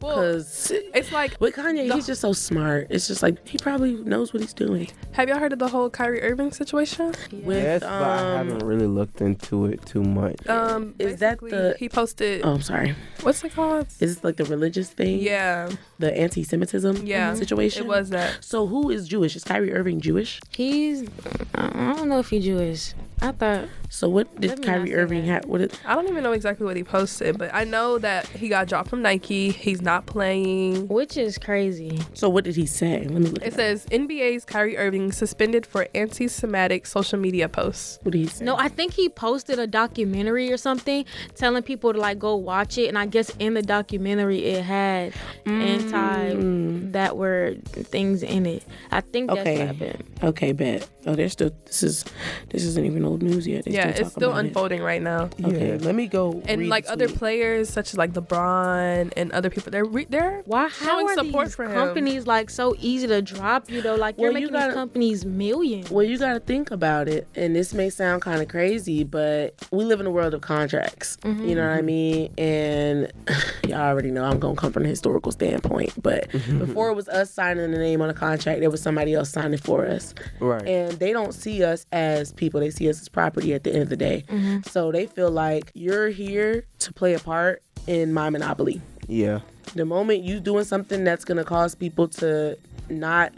well, because it's like with Kanye, he's just so smart. It's just like he probably knows what he's doing. have y'all heard of the whole Kyrie Irving situation? With Yes, but I um, haven't really looked into it too much. Um, Is that the- he posted oh, I'm sorry. what's it called? Is this like the religious thing? Yeah, The anti-Semitism yeah, situation. It was that. So who is Jewish? Is Kyrie Irving Jewish? He's I I don't know if he's Jewish. I thought So what did me Kyrie Irving have? What did, I don't even know exactly what he posted, but I know that he got dropped from Nike. He's not playing. which is crazy. so what did he say? Let me look. It It says NBA's Kyrie Irving suspended for anti-Semitic social media posts. what did he say? No, I think he posted a documentary or something telling people to like go watch it. And I guess in the documentary it had mm. anti that were things in it. I think that's Okay. what happened. Okay, bet. Oh, they're still. This is. This isn't even old news yet. They yeah, still it's still about it. unfolding right now. Okay, Yeah. let me go. And read like the other tweet. players, such as like LeBron and other people, they're re- they're Why how are support these for him. companies like so easy to drop you though? Like you're Well, you making gotta- these companies millions. Well, you got to think about it, and this may sound kind of crazy, but we live in a world of contracts. Mm-hmm. You know what I mm-hmm. mean? And y'all already know I'm gonna come from a historical standpoint, but mm-hmm. before it was us signing the name on a contract. There was somebody else signing for us. Right. And they don't see us as people. They see us as property at the end of the day. Mm-hmm. So they feel like you're here to play a part in my monopoly. yeah. The moment you doing something that's gonna cause people to not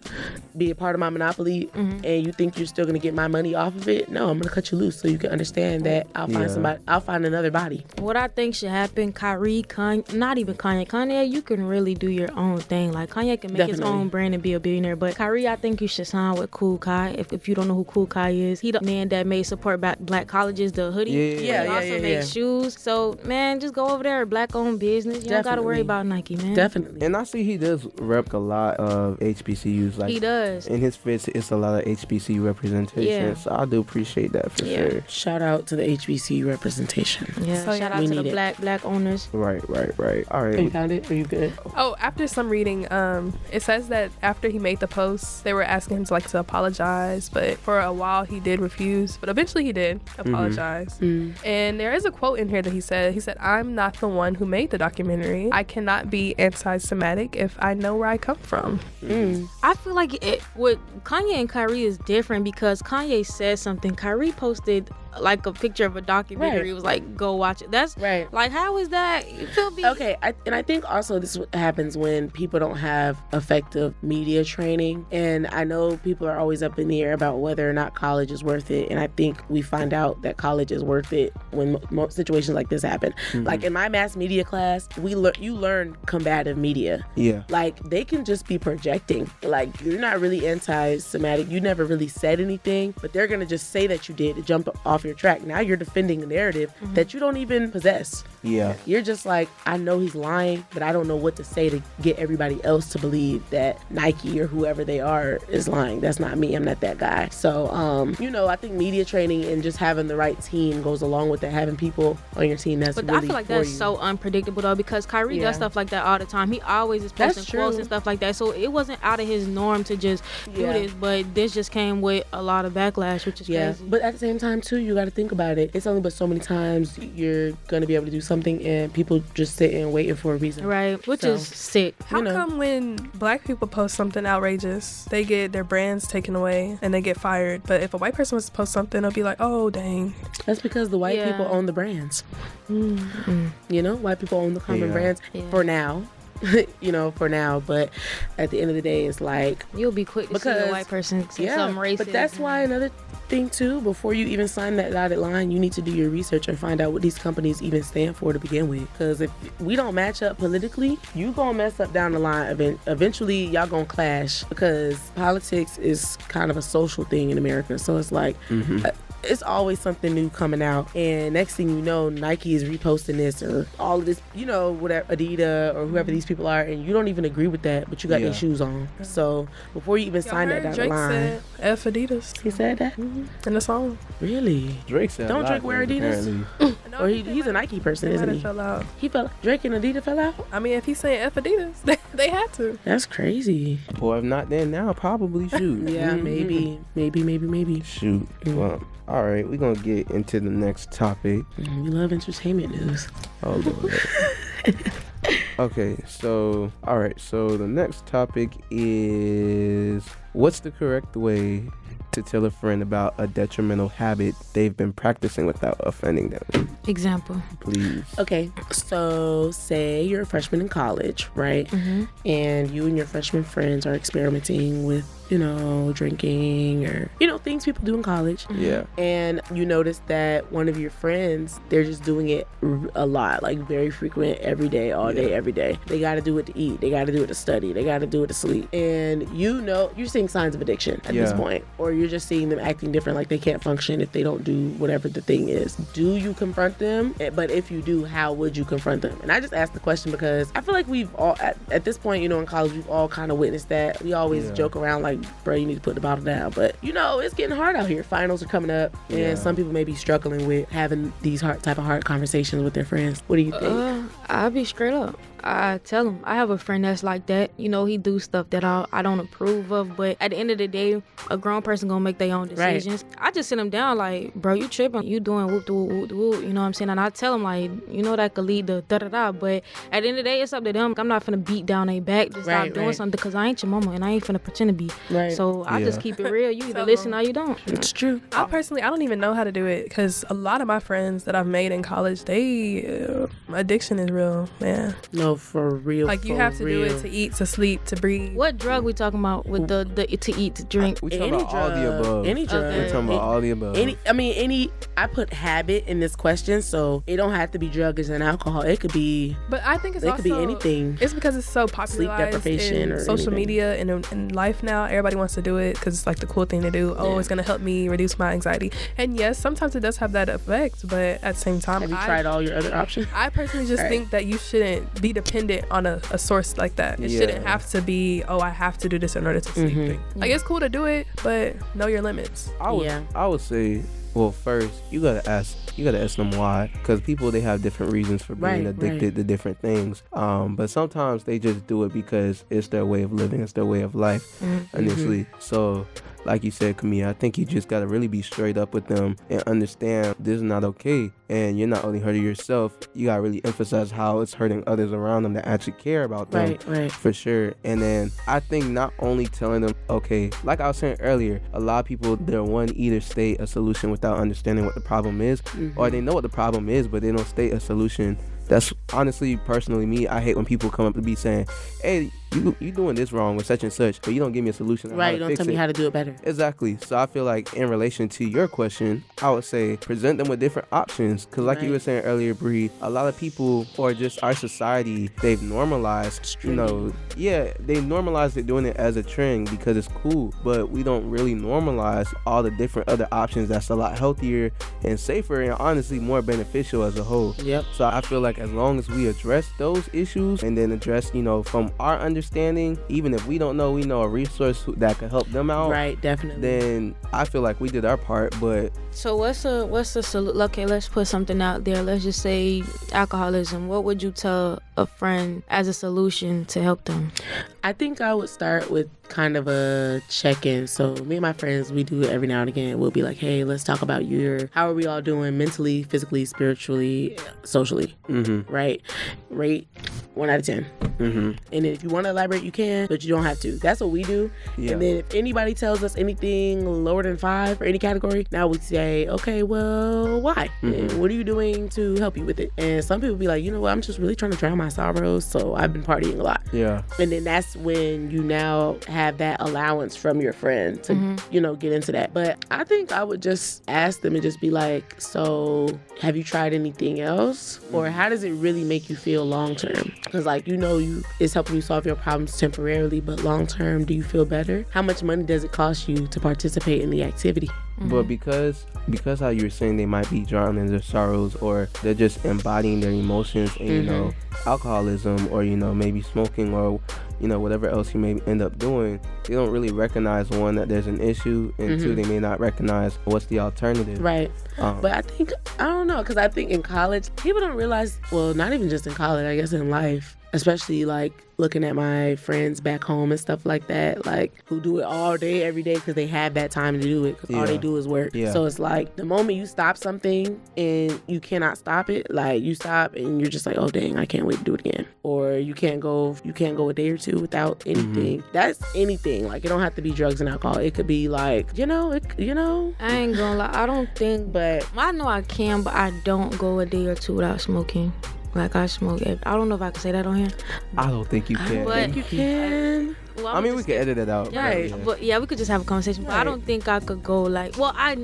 be a part of my monopoly Mm-hmm. and you think you're still gonna get my money off of it, no, I'm gonna cut you loose so you can understand that I'll find Yeah. somebody I'll find another body. What I think should happen, Kyrie, Kanye, not even Kanye. Kanye, you can really do your own thing. Like Kanye can make his own brand and be a billionaire. But Kyrie, I think you should sign with Kool Kiy. If, if you don't know who Kool Kiy is, he the man that made support back black colleges, the hoodie. Yeah, yeah, He yeah. Yeah, also yeah, yeah, made yeah. shoes. So man, just go over there, black owned business. You don't gotta worry about Nike, man. Definitely. And I see he does rep a lot of HBCUs. Like He does. in his fits, it's a lot of HBCU representation. Yeah. So I do appreciate that for Yeah. sure. Shout out to the HBCU representation. Yeah. So, Shout yeah, out we to the it. black black owners. Right, right, right. All right. Are you right. found it? Are you good? Oh, after some reading, um, it says that after he made the post, they were asking him to like to apologize, but for a while he did refuse. But eventually he did apologize. Mm. And there is a quote in here that he said. He said, "I'm not the one who made the documentary. I cannot be anti-Semitic if I know where I come from." Mm. Mm. I feel like it with Kanye and Kyrie is different because Kanye said something. Kyrie posted like a picture of a documentary. Right. It was like, go watch it. That's Right. like how is that? You feel me? Okay, I, and I think also this happens when people don't have effective media training. And I know people are always up in the air about whether or not college is worth it. And I think we find out that college is worth it when mo- mo- situations like this happen. Mm-hmm. Like in my mass media class, we learn you learn combative media. Yeah. Like they can just be projecting. Like you're not really anti-Semitic. You never really said anything, but they're gonna just say that you did to jump off your track. Now you're defending a narrative that you don't even possess. Yeah. You're just like, I know he's lying, but I don't know what to say to get everybody else to believe that Nike or whoever they are is lying. That's not me. I'm not that guy. So, um, you know, I think media training and just having the right team goes along with that. Having people on your team that's But really I feel like that's you. so unpredictable though because Kyrie Yeah. does stuff like that all the time. He always is That's posting quotes and stuff like that. So it wasn't out of his norm to just Yeah. do this, but this just came with a lot of backlash, which is Yeah, crazy. but at the same time too, you got to think about it. It's only but so many times you're gonna be able to do something, and people just sitting and waiting for a reason. right, which So- is sick. How You know. come when black people post something outrageous, they get their brands taken away and they get fired? But if a white person was to post something, they'll be like, "Oh, dang." That's because the white Yeah. people own the brands. Mm-hmm. You know, white people own the common Yeah. brands Yeah. for now. you know, for now. But at the end of the day, it's like You'll be quick to see Because- a white person say yeah. something racist. But that's why another thing too. Before you even sign that dotted line, you need to do your research and find out what these companies even stand for to begin with. Because if we don't match up politically, you gonna mess up down the line. Eventually, y'all gonna clash because politics is kind of a social thing in America. So it's like. uh, it's always something new coming out, and next thing you know, Nike is reposting this or all of this, you know, whatever Adidas or whoever these people are, and you don't even agree with that, but you got Yeah. their shoes on. So before you even Y'all sign that heard down the Drake line, said F Adidas he said that. in the song. Really? Drake said. Don't lot Drake wear Adidas? No, Or he, he's a Nike person, isn't might he? fell out. He fell. Drake and Adidas fell out. I mean, if he's saying F Adidas, they, they had to. That's crazy. Or if not, then now probably shoot. Yeah, Mhm. maybe, maybe, maybe, maybe. Shoot. Mm. Well, all right. We're gonna get into the next topic. We love entertainment news. Oh lord. okay, so all right, so the next topic is what's the correct way to tell a friend about a detrimental habit they've been practicing without offending them? example. Please. Okay, so say you're a freshman in college, right? Mm-hmm. And you and your freshman friends are experimenting with, you know, drinking or, you know, things people do in college. Yeah. and you notice that one of your friends they're just doing it a lot like very frequent every day all day every day. They got to do it to eat. They got to do it to study. They got to do it to sleep. And you know you're seeing signs of addiction at this point or you're just seeing them acting different like they can't function if they don't do whatever the thing is. Do you confront them? Eh, but if you do how would you confront them? And i just asked the question because i feel like we've all at, at this point you know in college we've all kind of witnessed that. We always Yeah. joke around like bro you need to put the bottle down but you know it's getting hard out here finals are coming up and Yeah. some people may be struggling with having these hard type of hard conversations with their friends what do you think Uh, I'll be straight up. I tell him I have a friend that's like that. You know, he do stuff that I, I don't approve of, but at the end of the day, a grown person gonna make their own Right. decisions. I just sit him down like, bro, you tripping? You doing whoop de whoop whoop whoop? You know what I'm saying? And I tell him like, you know that could lead to da da da. But at the end of the day, it's up to them. I'm not finna beat down their back to stop Right, doing right. something because I ain't your mama and I ain't finna pretend to be. Right. So I just keep it real. You either So- listen or you don't. it's true. I personally, I don't even know how to do it because a lot of my friends that I've made in college, they uh, addiction is real, man. No, for real. Like you have to do it to eat, to sleep, to breathe. What drug we talking about with the, the to eat, to drink? We talking Any about all the drug, above. Any drug. Okay. We're talking about all the above. Any, I mean, any. I put habit in this question, so it don't have to be drugs and alcohol. It could be. But I think it's It also could be anything. It's because it's so popularized deprivation in or social anything. media and in, in life now. Everybody wants to do it because it's like the cool thing to do. Oh, Yeah. it's gonna help me reduce my anxiety. And yes, sometimes it does have that effect, but at the same time, Have you I, tried all your other options? I personally just Right. think that you shouldn't be dependent on a, a source like that. It shouldn't have to be, oh, I have to do this in order to sleep. Mhm. thing. Like it's cool to do it, but know your limits. I would, Yeah. I would say, well, first you gotta ask, you gotta ask them why, because people they have different reasons for being Right, addicted right. to different things. Um, but sometimes they just do it because it's their way of living, it's their way of life, Mm-hmm. initially. So. Like you said, Camille, I think you just gotta really be straight up with them and understand this is not okay. And you're not only hurting yourself, you gotta really emphasize how it's hurting others around them that actually care about them Right, right. for sure. And then I think not only telling them, okay, like I was saying earlier, a lot of people they're one either state a solution without understanding what the problem is, or mm-hmm. they know what the problem is, but they don't state a solution. That's honestly, personally, me. I hate when people come up to be saying, "Hey, you you doing this wrong with such and such," but you don't give me a solution. Right. to Don't tell me how to do it better. Exactly. So I feel like in relation to your question, I would say present them with different options. Cause like you were saying earlier, Bree, a lot of people or just our society, they've normalized, you know, yeah, they normalized it doing it as a trend because it's cool. But we don't really normalize all the different other options that's a lot healthier and safer and honestly more beneficial as a whole. Yep. So I feel like as long as we address those issues and then address, you know, from our understanding, even if we don't know, we know a resource that could help them out Right. Definitely. then I feel like we did our part. But So what's the what's the solu- okay? Let's put something out there. Let's just say alcoholism. What would you tell a friend as a solution to help them? I think I would start with kind of a check-in. So me and my friends, we do it every now and again. We'll be like, "Hey, let's talk about your how are we all doing mentally, physically, spiritually, socially, mm-hmm, right? Rate one out of ten. mm-hmm, And if you want to elaborate, you can, but you don't have to. That's what we do. yeah, And then if anybody tells us anything lower than five for any category, now we say, okay, well, why? Mhm. What are you doing to help you with it? And some people be like, you know what? I'm just really trying to drown my sorrows, so I've been partying a lot. yeah, And then that's when you now have that allowance from your friend to, you know, get into that. But I think I would just ask them and just be like, so have you tried anything else? Or how does it really make you feel long term? Because, like, you know, you it's helping you solve your problems temporarily, but long term, do you feel better? How much money does it cost you to participate in the activity? But mm-hmm. because because how you're saying they might be drowning in their sorrows or they're just embodying their emotions and you know mm-hmm. alcoholism or you know maybe smoking or you know whatever else you may end up doing, they don't really recognize one that there's an issue and two mm-hmm. they may not recognize what's the alternative. Right. Um, But I think I don't know because I think in college people don't realize. Well, not even just in college. I guess in life, especially like looking at my friends back home and stuff like that, like who do it all day, every day because they have that time to do it because all they do is work. Yeah. So it's like the moment you stop something and you cannot stop it, like you stop and you're just like, oh dang, I can't wait to do it again. Or you can't go, you can't go a day or two without mm-hmm. anything. That's anything. Like it don't have to be drugs and alcohol. It could be like, you know, it, you know. I ain't gonna lie. I don't think, But I know I can, but I don't go a day or two without smoking. Like I smoke. ev- I don't know if I can say that on here. I don't think you can. But- think you can. Well, I I'm mean, we just- can edit it out. but Right. yeah. But yeah, we could just have a conversation. But I don't think I could go like. Well, I,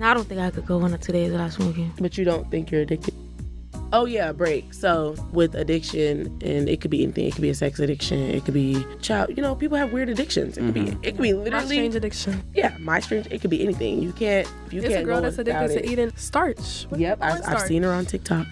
I don't think I could go one or two days without smoking. but you don't think you're addicted. Oh yeah, break. So with addiction, and it could be anything. It could be a sex addiction. It could be child. You know, people have weird addictions. It could be. Mm-hmm. It could be literally My literally. strange addiction. yeah, my strange. It could be anything. You can't. If you It's can't It's a girl go that's without addicted to it. eating starch. What- Yep, I, I've seen her on TikTok.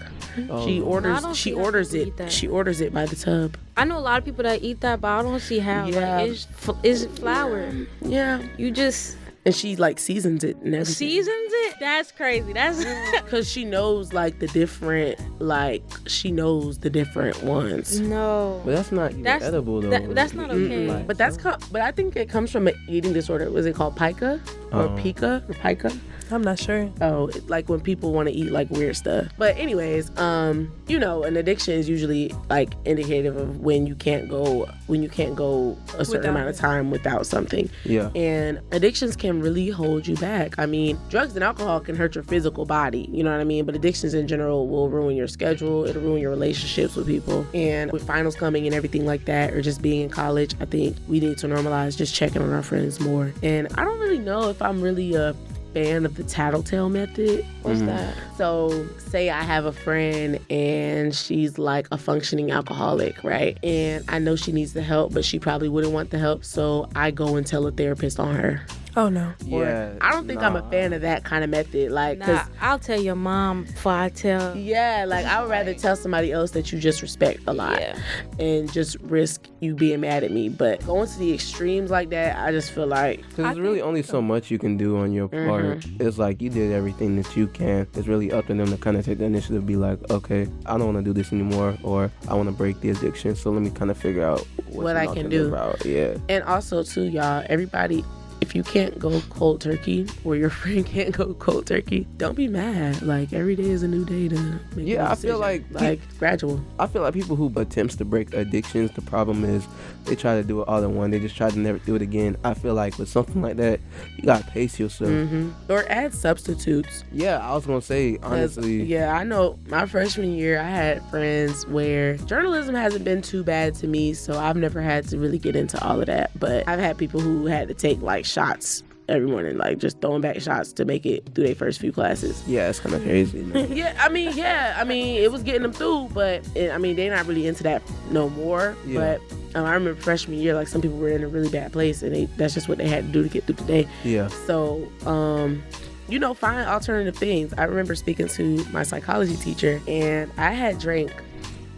Oh. She orders. don't She orders it. She orders it by the tub. I know a lot of people that eat that, but I don't see how. Yeah. Like, it's, it's flour. Yeah, You just and she like seasons it and everything. seasons it. That's crazy. That's because she knows like the different like she knows the different ones. No. But that's not That's- edible though. that- that's not okay. it by But that's itself. co- but I think it comes from an eating disorder. Was it called pica or Oh. pica or pica? I'm not sure. Oh, like when people want to eat like weird stuff. But anyways, um, you know, an addiction is usually like indicative of when you can't go when you can't go a certain Without amount of it. time without something. Yeah. And addictions can really hold you back. I mean, drugs and alcohol can hurt your physical body, you know what I mean? But addictions in general will ruin your schedule, it'll ruin your relationships with people. And with finals coming and everything like that, or just being in college, I think we need to normalize just checking on our friends more. And I don't really know if I'm really a fan of the tattletale method. What's mm-hmm. that? So, say I have a friend and she's like a functioning alcoholic, right? And I know she needs the help, but she probably wouldn't want the help. So, I go and tell a therapist on her. Oh no. Or- Yeah. I don't think I'm a fan of that kind of method. Like, Nah, cause I'll tell your mom before I tell. yeah, like I would rather tell somebody else that you just respect a lot Yeah. and just risk you being mad at me. But going to the extremes like that, I just feel like Because there's really only so much you can do on your part. Mm-hmm. It's like you did everything that you can. It's really up to them to kind of take the initiative, be like, okay, I don't want to do this anymore, or I want to break the addiction. So let me kind of figure out What I can do. Route. Yeah. And also, too, y'all, everybody, if you can't go cold turkey or your friend can't go cold turkey, don't be mad. Like every day is a new day to make Yeah, I feel like like gradual. I feel like people who attempts to break addictions, the problem is they try to do it all in one. They just try to never do it again. I feel like with something like that, you gotta pace yourself. hmm Or add substitutes. Yeah, I was gonna say honestly. yeah, I know my freshman year, I had friends where journalism hasn't been too bad to me, so I've never had to really get into all of that. But I've had people who had to take like shots every morning, like just throwing back shots to make it through their first few classes. Yeah, it's kind of crazy. yeah, I mean, yeah, I mean, it was getting them through, but it, I mean, they're not really into that no more. Yeah. But um, I remember freshman year, like some people were in a really bad place, and they, that's just what they had to do to get through the day. yeah. So, um, you know, find alternative things. I remember speaking to my psychology teacher, and I had drank,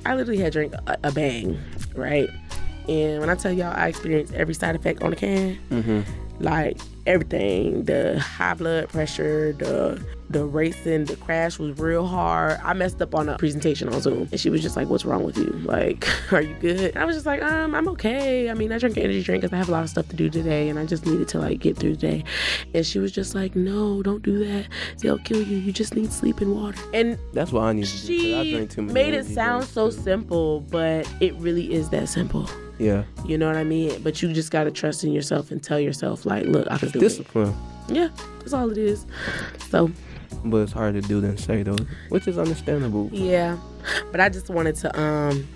I literally had drank a, a bang, right? And when I tell y'all, I experienced every side effect on the can, Mm-hmm. Like everything the high blood pressure, the the racing, the crash was real hard. I messed up on a presentation on Zoom, and she was just like, "What's wrong with you? Like, are you good?" And I was just like, "Um, I'm okay. I mean, I drank an energy drink because I have a lot of stuff to do today, and I just needed to like get through the day." And she was just like, "No, don't do that. They'll kill you. You just need sleep and water." And That's what I need to do. 'cause I she drink too many made it sound so simple, but it really is that simple. Yeah. You know what I mean? But you just gotta trust in yourself and tell yourself, like, "Look, I can do it." Discipline. Yeah, that's all it is. So But it's harder to do than say though, which is understandable. yeah, but I just wanted to um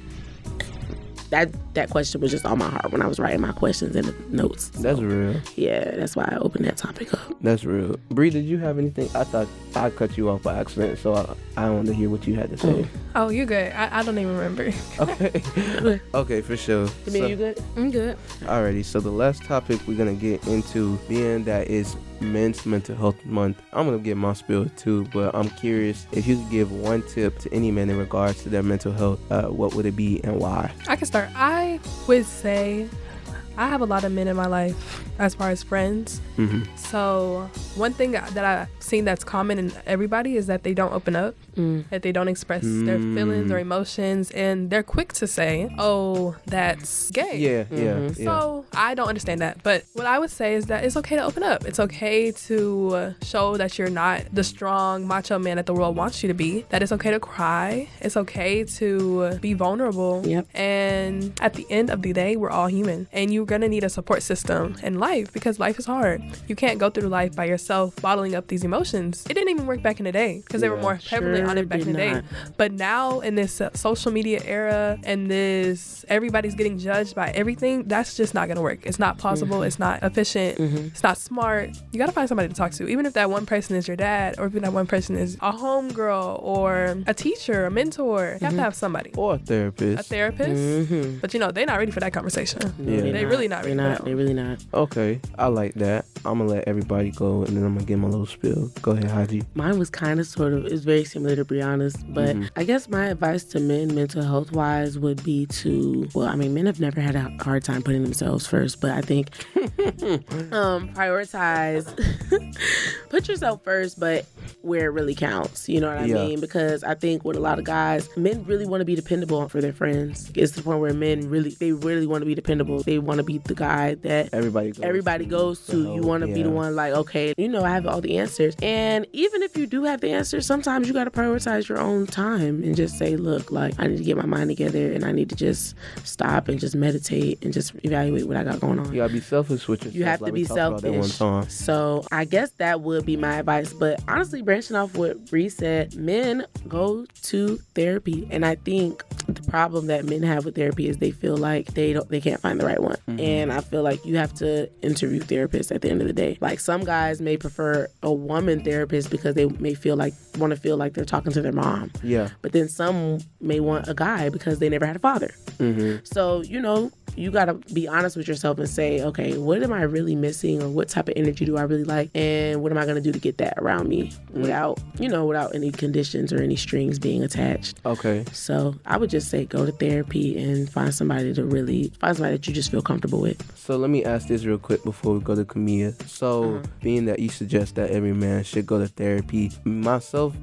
that that question was just on my heart when I was writing my questions in the notes. So, That's real. yeah, that's why I opened that topic up. That's real. Bree, did you have anything? I thought I cut you off by accident, so I, I wanted to hear what you had to say. Oh, you're good. I, I don't even remember. Okay. okay, for sure. You mean So- you good? I'm good. Alrighty, so the last topic we're gonna get into being that is Men's Mental Health Month. I'm gonna get my spiel too, but I'm curious if you could give one tip to any man in regards to their mental health, uh, what would it be and why? I can start. I would say I have a lot of men in my life as far as friends. Mm-hmm. So one thing that I've seen that's common in everybody is that they don't open up, Mm. that they don't express their feelings or emotions, and they're quick to say, "Oh, that's gay." Yeah, yeah, Mhm. yeah. So I don't understand that. But what I would say is that it's okay to open up. It's okay to show that you're not the strong macho man that the world wants you to be. That it's okay to cry. It's okay to be vulnerable. Yep. And at the end of the day, we're all human. And you're going to need a support system in life because life is hard. You can't go through life by yourself bottling up these emotions. It didn't even work back in the day because they were more prevalent on it back in the day. But now in this uh, social media era and this everybody's getting judged by everything, that's just not gonna work. It's not plausible. It's not efficient. It's not smart. You gotta find somebody to talk to, even if that one person is your dad, or even that one person is a homegirl or a teacher, a mentor. You have to have somebody, Or a therapist. a therapist. Mm-hmm. But you know they're not ready for that conversation. Yeah. They really not They're not. They're really not. Okay, I like that. I'm gonna let everybody go, and then I'm gonna give my little spill. Go ahead, Haji. Mine was kind of sort of it's very similar to Brianna's, but Mm-hmm. I guess my advice to men mental health wise would be to well, I mean men have never had a hard time putting themselves first, but I think um prioritize put yourself first, but where it really counts. You know what I Yeah. mean? Because I think with a lot of guys, men really want to be dependable for their friends. It's the point where men really, they really want to be dependable. They want to be the guy that Everybody goes everybody goes to. You want to be the one like, okay, you know, I have all the answers. And even if you do have the answers, sometimes you got to prioritize your own time and just say, look, like, I need to get my mind together and I need to just stop and just meditate and just evaluate what I got going on. You gotta be selfish with yourself. You have like to be talked about that one selfish. So I guess that would be my advice. But honestly, branching off what Bree said, men go to therapy, and I think the problem that men have with therapy is they feel like they don't, they can't find the right one. Mm-hmm. And I feel like you have to interview therapists at the end of the day. Like some guys may prefer a woman therapist because they may feel like want to feel like they're talking to their mom. Yeah. But then some may want a guy because they never had a father. Mm-hmm. So, you know, you got to be honest with yourself and say, okay, what am I really missing or what type of energy do I really like? And what am I going to do to get that around me without, you know, without any conditions or any strings being attached? Okay. So I would just say go to therapy and find somebody to really find somebody that you just feel comfortable with. So let me ask this real quick before we go to Camilla. So, Uh-huh. being that you suggest that every man should go to therapy, myself,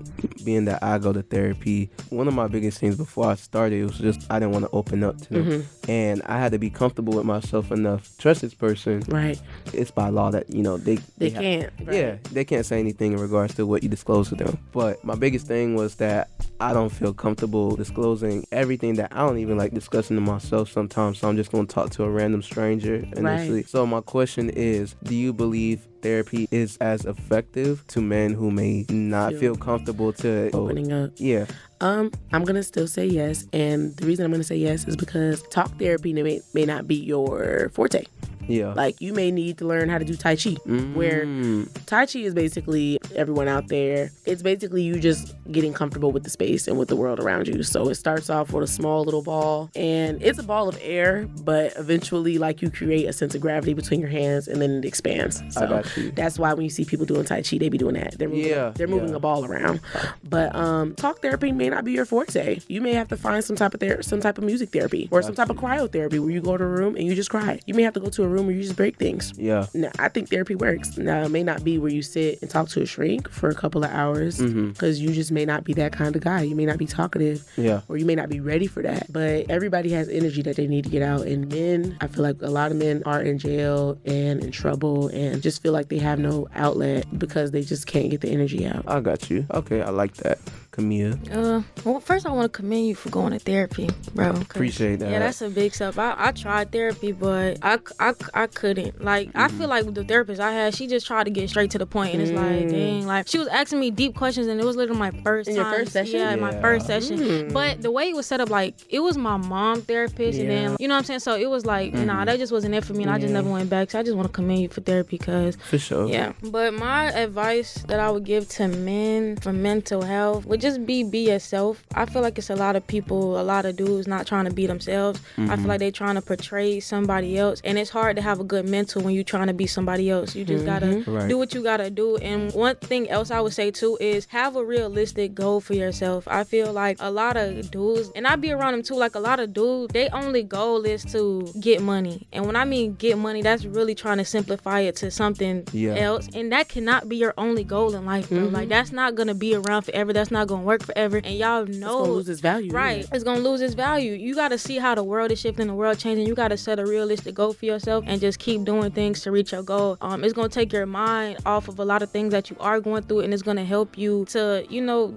being that I go to therapy, one of my biggest things before I started was just I didn't want to open up to them, Mm-hmm. and I had to be comfortable with myself enough trust this person. Right. It's by law that you know they They ha- can't. Right. Yeah, they can't say anything in regards to what you disclose to them. But my biggest thing was that I don't feel comfortable disclosing everything that I don't even like discussing to myself sometimes. So I'm just going to talk to a random stranger initially. Right. So my question is, do you believe therapy is as effective to men who may not Feel- feel comfortable to Opening up. Yeah. Um, I'm gonna still say yes, and the reason I'm gonna say yes is because talk therapy may, may not be your forte. Yeah. Like you may need to learn how to do Tai Chi, where Mm, Tai Chi is basically everyone out there. It's basically you just getting comfortable with the space and with the world around you. So it starts off with a small little ball, and it's a ball of air, but eventually, like you create a sense of gravity between your hands, and then it expands. So I got you. that's why when you see people doing Tai Chi, they be doing that. They're moving, Yeah, they're moving yeah. a ball around. But um, talk therapy may not be your forte. You may have to find some type of ther- some type of music therapy or some type of cryotherapy where you go to a room and you just cry. You may have to go to a room where you just break things. Yeah. Now, I think therapy works. Now, it may not be where you sit and talk to a shrink for a couple of hours mm-hmm. because you just may not be that kind of guy. You may not be talkative Yeah. or you may not be ready for that. But everybody has energy that they need to get out. And men, I feel like a lot of men are in jail and in trouble and just feel like they have no outlet because they just can't get the energy out. I got you. Okay, I like that. Camille. Uh, well, first I want to commend you for going to therapy, bro. Appreciate that. Yeah, that's a big step. I, I tried therapy, but I, I, I couldn't. Like, I Mm-hmm. feel like with the therapist I had, she just tried to get straight to the point, and it's like, dang, like she was asking me deep questions, and it was literally my first In your time. first session? Yeah, my first session. But the way it was set up, like it was my mom therapist, and Yeah. then you know what I'm saying. So it was like, nah, that just wasn't it for me, and I just never went back. So I just want to commend you for therapy, cause For sure. yeah. But my advice that I would give to men for mental health would just be be yourself. I feel like it's a lot of people, a lot of dudes not trying to be themselves. I feel mm-hmm. like they're trying to portray somebody else. And it's hard to have a good mental when you're trying to be somebody else. You just gotta mm-hmm. Right. do what you gotta do. And one thing else I would say too is have a realistic goal for yourself. I feel like a lot of dudes, and I be around them too, like a lot of dudes, they only goal is to get money. And when I mean get money, that's really trying to simplify it to something Yeah. else. And that cannot be your only goal in life, bro. Like mm-hmm. that's not gonna be around forever. That's not gonna work forever. And y'all know It's know gonna lose its value. Right. It's gonna lose its value. You gotta see how the world is shifting, the world changing. You gotta set a realistic goal for yourself and just keep doing things to reach your goal. Um, it's gonna take your mind off of a lot of things that you are going through and it's gonna help you to, you know,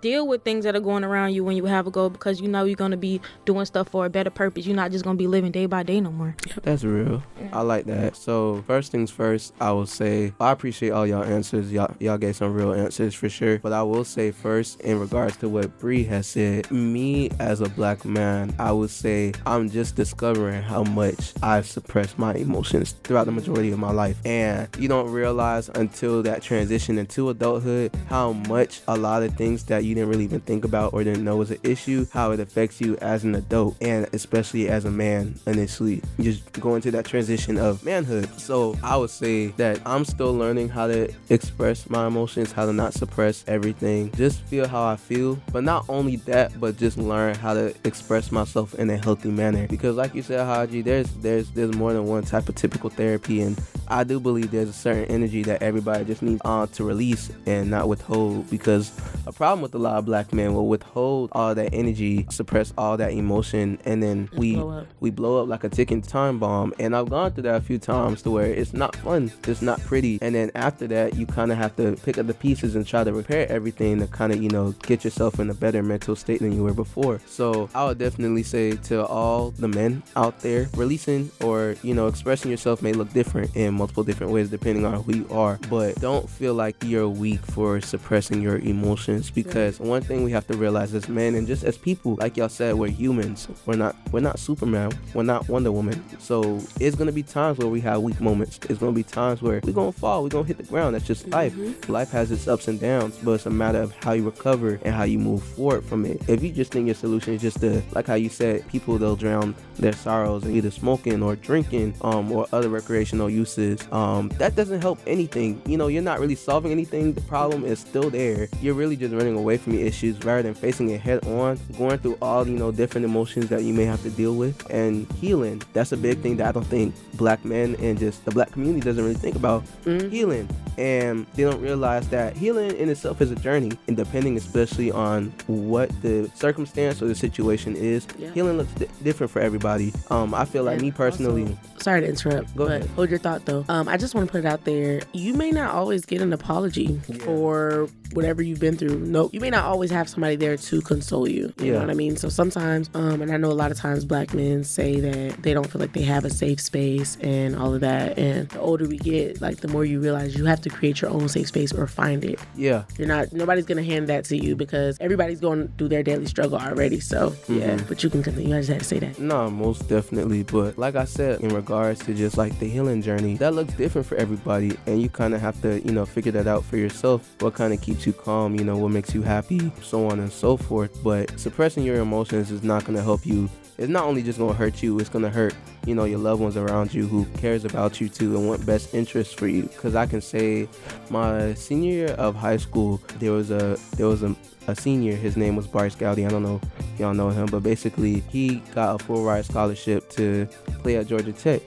deal with things that are going around you when you have a goal because you know you're gonna be doing stuff for a better purpose. You're not just gonna be living day by day no more. That's real. I like that. So first things first, I will say I appreciate all y'all answers. Y'all y'all gave some real answers for sure. But I will say first, in regards to what Bree has said, me as a black man, I would say I'm just discovering how much I've suppressed my emotions throughout the majority of my life. And you don't realize until that transition into adulthood how much a lot of things that you didn't really even think about or didn't know was an issue, how it affects you as an adult and especially as a man initially. Just going to that transition of manhood. So I would say that I'm still learning how to express my emotions, how to not suppress everything, just feel how I feel. But not only that, but just learn how to express myself in a healthy manner. Because like you said, Haji, there's there's there's more than one type of typical therapy and I do believe there's a certain energy that everybody just needs uh, to release and not withhold because a problem with a lot of black men will withhold all that energy, suppress all that emotion, and then we blow up. we blow up like a ticking time bomb. And I've gone through that a few times to where it's not fun, it's not pretty. And then after that, you kind of have to pick up the pieces and try to repair everything to kind of, you know, get yourself in a better mental state than you were before. So I would definitely say to all the men out there, releasing or, you know, expressing yourself may look different in multiple different ways depending on who you are. But don't feel like you're weak for suppressing your emotions because one thing we have to realize as men and just as people, like y'all said, we're humans. We're not we're not Superman. We're not Wonder Woman. So it's gonna be times where we have weak moments. It's gonna be times where we're gonna fall, we're gonna hit the ground. That's just life. Mm-hmm. Life has its ups and downs, but it's a matter of how you recover and how you move forward from it. If you just think your solution is just to like how you said, people they'll drown their sorrows in either smoking or drinking, um, or other recreational uses. Um, that doesn't help anything. You know, you're not really solving anything. The problem is still there. You're really just running away from your issues rather than facing it head on, going through all, you know, different emotions that you may have to deal with and healing. That's a big thing that I don't think black men and just the black community doesn't really think about healing. And they don't realize that healing in itself is a journey, and depending especially on what the circumstance or the situation is, Yeah. healing looks di- different for everybody. Um, I feel like And me personally, also- sorry to interrupt. Go but ahead. Hold your thought though. Um, I just want to put it out there. You may not always get an apology for whatever you've been through. No, you may not always have somebody there to console you. You Yeah. know what I mean? So sometimes, um, and I know a lot of times black men say that they don't feel like they have a safe space and all of that. And the older we get, like the more you realize you have to create your own safe space or find it. yeah, You're not nobody's gonna hand that to you because everybody's going through their daily struggle already. So yeah, mm-hmm. but you can continue. I just had to say that. No, most definitely. But like I said, in regards to just like the healing journey, that looks different for everybody. And you kind of have to, you know, figure that out for yourself. What kind of keeps you calm, you know, what makes you happy, so on and so forth. But suppressing your emotions is not going to help you. It's not only just to hurt you, it's to hurt, you know, your loved ones around you who cares about you too and want best interest for you. Because I can say my senior year of high school, there was a, there was a, a senior, his name was Bryce Gowdy. I don't know if y'all know him, but basically he got a full ride scholarship to play at Georgia Tech.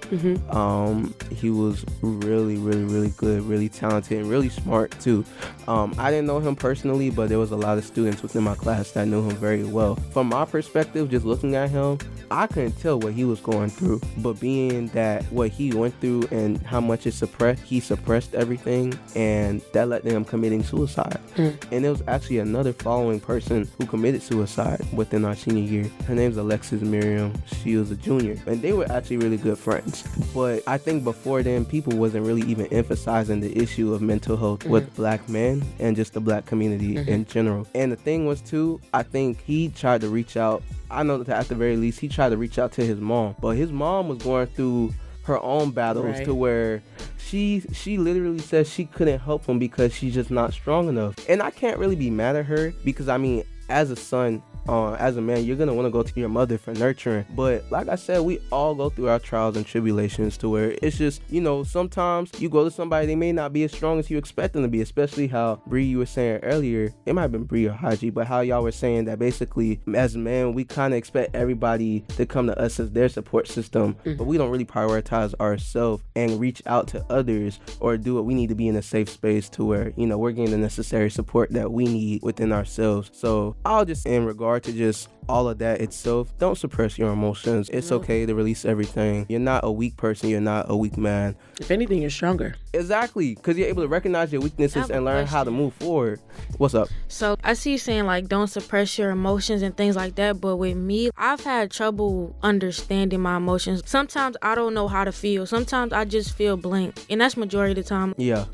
Um, he was really, really, really good, really talented, and really smart too. Um, I didn't know him personally, but there was a lot of students within my class that knew him very well. From my perspective, just looking at him, I couldn't tell what he was going through. But being that what he went through and how much it suppressed, he suppressed everything, and that led to him committing suicide. Hmm. And there was actually another following person who committed suicide within our senior year. Her name's Alexis Miriam. She was a junior, and they were actually really good friends. But I think before then, people wasn't really even emphasizing the issue of mental health with hmm. black men and just the black community hmm. in general. And the thing was too, I think he tried to reach out. I know that at the very least, he tried to reach out to his mom, but his mom was going through her own battles Right. to where she she literally says she couldn't help him because she's just not strong enough. And I can't really be mad at her because I mean, as a son, uh, as a man, you're gonna want to go to your mother for nurturing. But like I said, we all go through our trials and tribulations to where it's just, you know, sometimes you go to somebody they may not be as strong as you expect them to be. Especially how Bree you were saying earlier, it might have been Bree or Haji, but how y'all were saying that basically as men we kind of expect everybody to come to us as their support system, but we don't really prioritize ourselves and reach out to others or do what we need to be in a safe space to where you know we're getting the necessary support that we need within ourselves. So I'll just in regard to just all of that itself, don't suppress your emotions. It's okay to release everything. You're not a weak person. You're not a weak man. If anything, you're stronger. Exactly, because you're able to recognize your weaknesses and learn how to move forward. What's up? So I see you saying like don't suppress your emotions and things like that, but with me, I've had trouble understanding my emotions. Sometimes I don't know how to feel. Sometimes I just feel blank, and that's majority of the time. Yeah.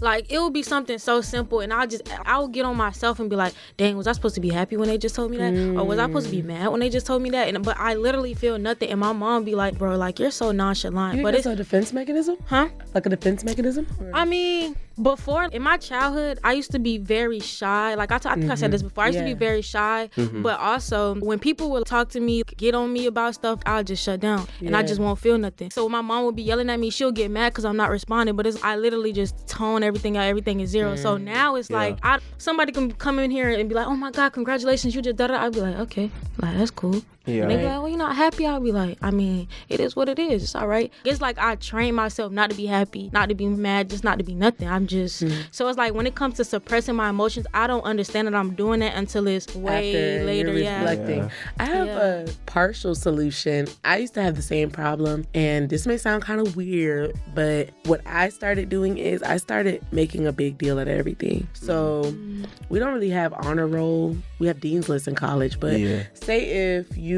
Like it will be something so simple, and I'll just I'll get on myself and be like, "Dang, was I supposed to be happy when they just told me that, or was I supposed to be mm. mad when they just told me that?" And but I literally feel nothing, and my mom be like, "Bro, like you're so nonchalant." But it's a defense mechanism? huh? Like a defense mechanism? Or- I mean, before in my childhood, I used to be very shy. Like I, t- I think I said this mm-hmm. before. I used to be very shy, mm-hmm. but also when people would talk to me, get on me about stuff, I'll just shut down and I just won't feel nothing. So my mom would be yelling at me, she'll get mad because I'm not responding. But it's I literally just tone everything out. Everything is zero. So mm-hmm. now it's Yeah. like I somebody can come in here and be like, "Oh my God, congratulations, you just da da." I'd be like, "Okay, like that's cool." Yeah. And they be like, well, you're not happy. I'll be like, I mean, it is what it is. It's all right. It's like I train myself not to be happy, not to be mad, just not to be nothing. I'm just Mm-hmm. so it's like when it comes to suppressing my emotions, I don't understand that I'm doing that until it's way After later. you're Yeah. reflecting. Yeah. I have Yeah. a partial solution. I used to have the same problem, and this may sound kind of weird, but what I started doing is I started making a big deal out of everything. So Mm. we don't really have honor roll. We have dean's list in college, but Yeah. say if you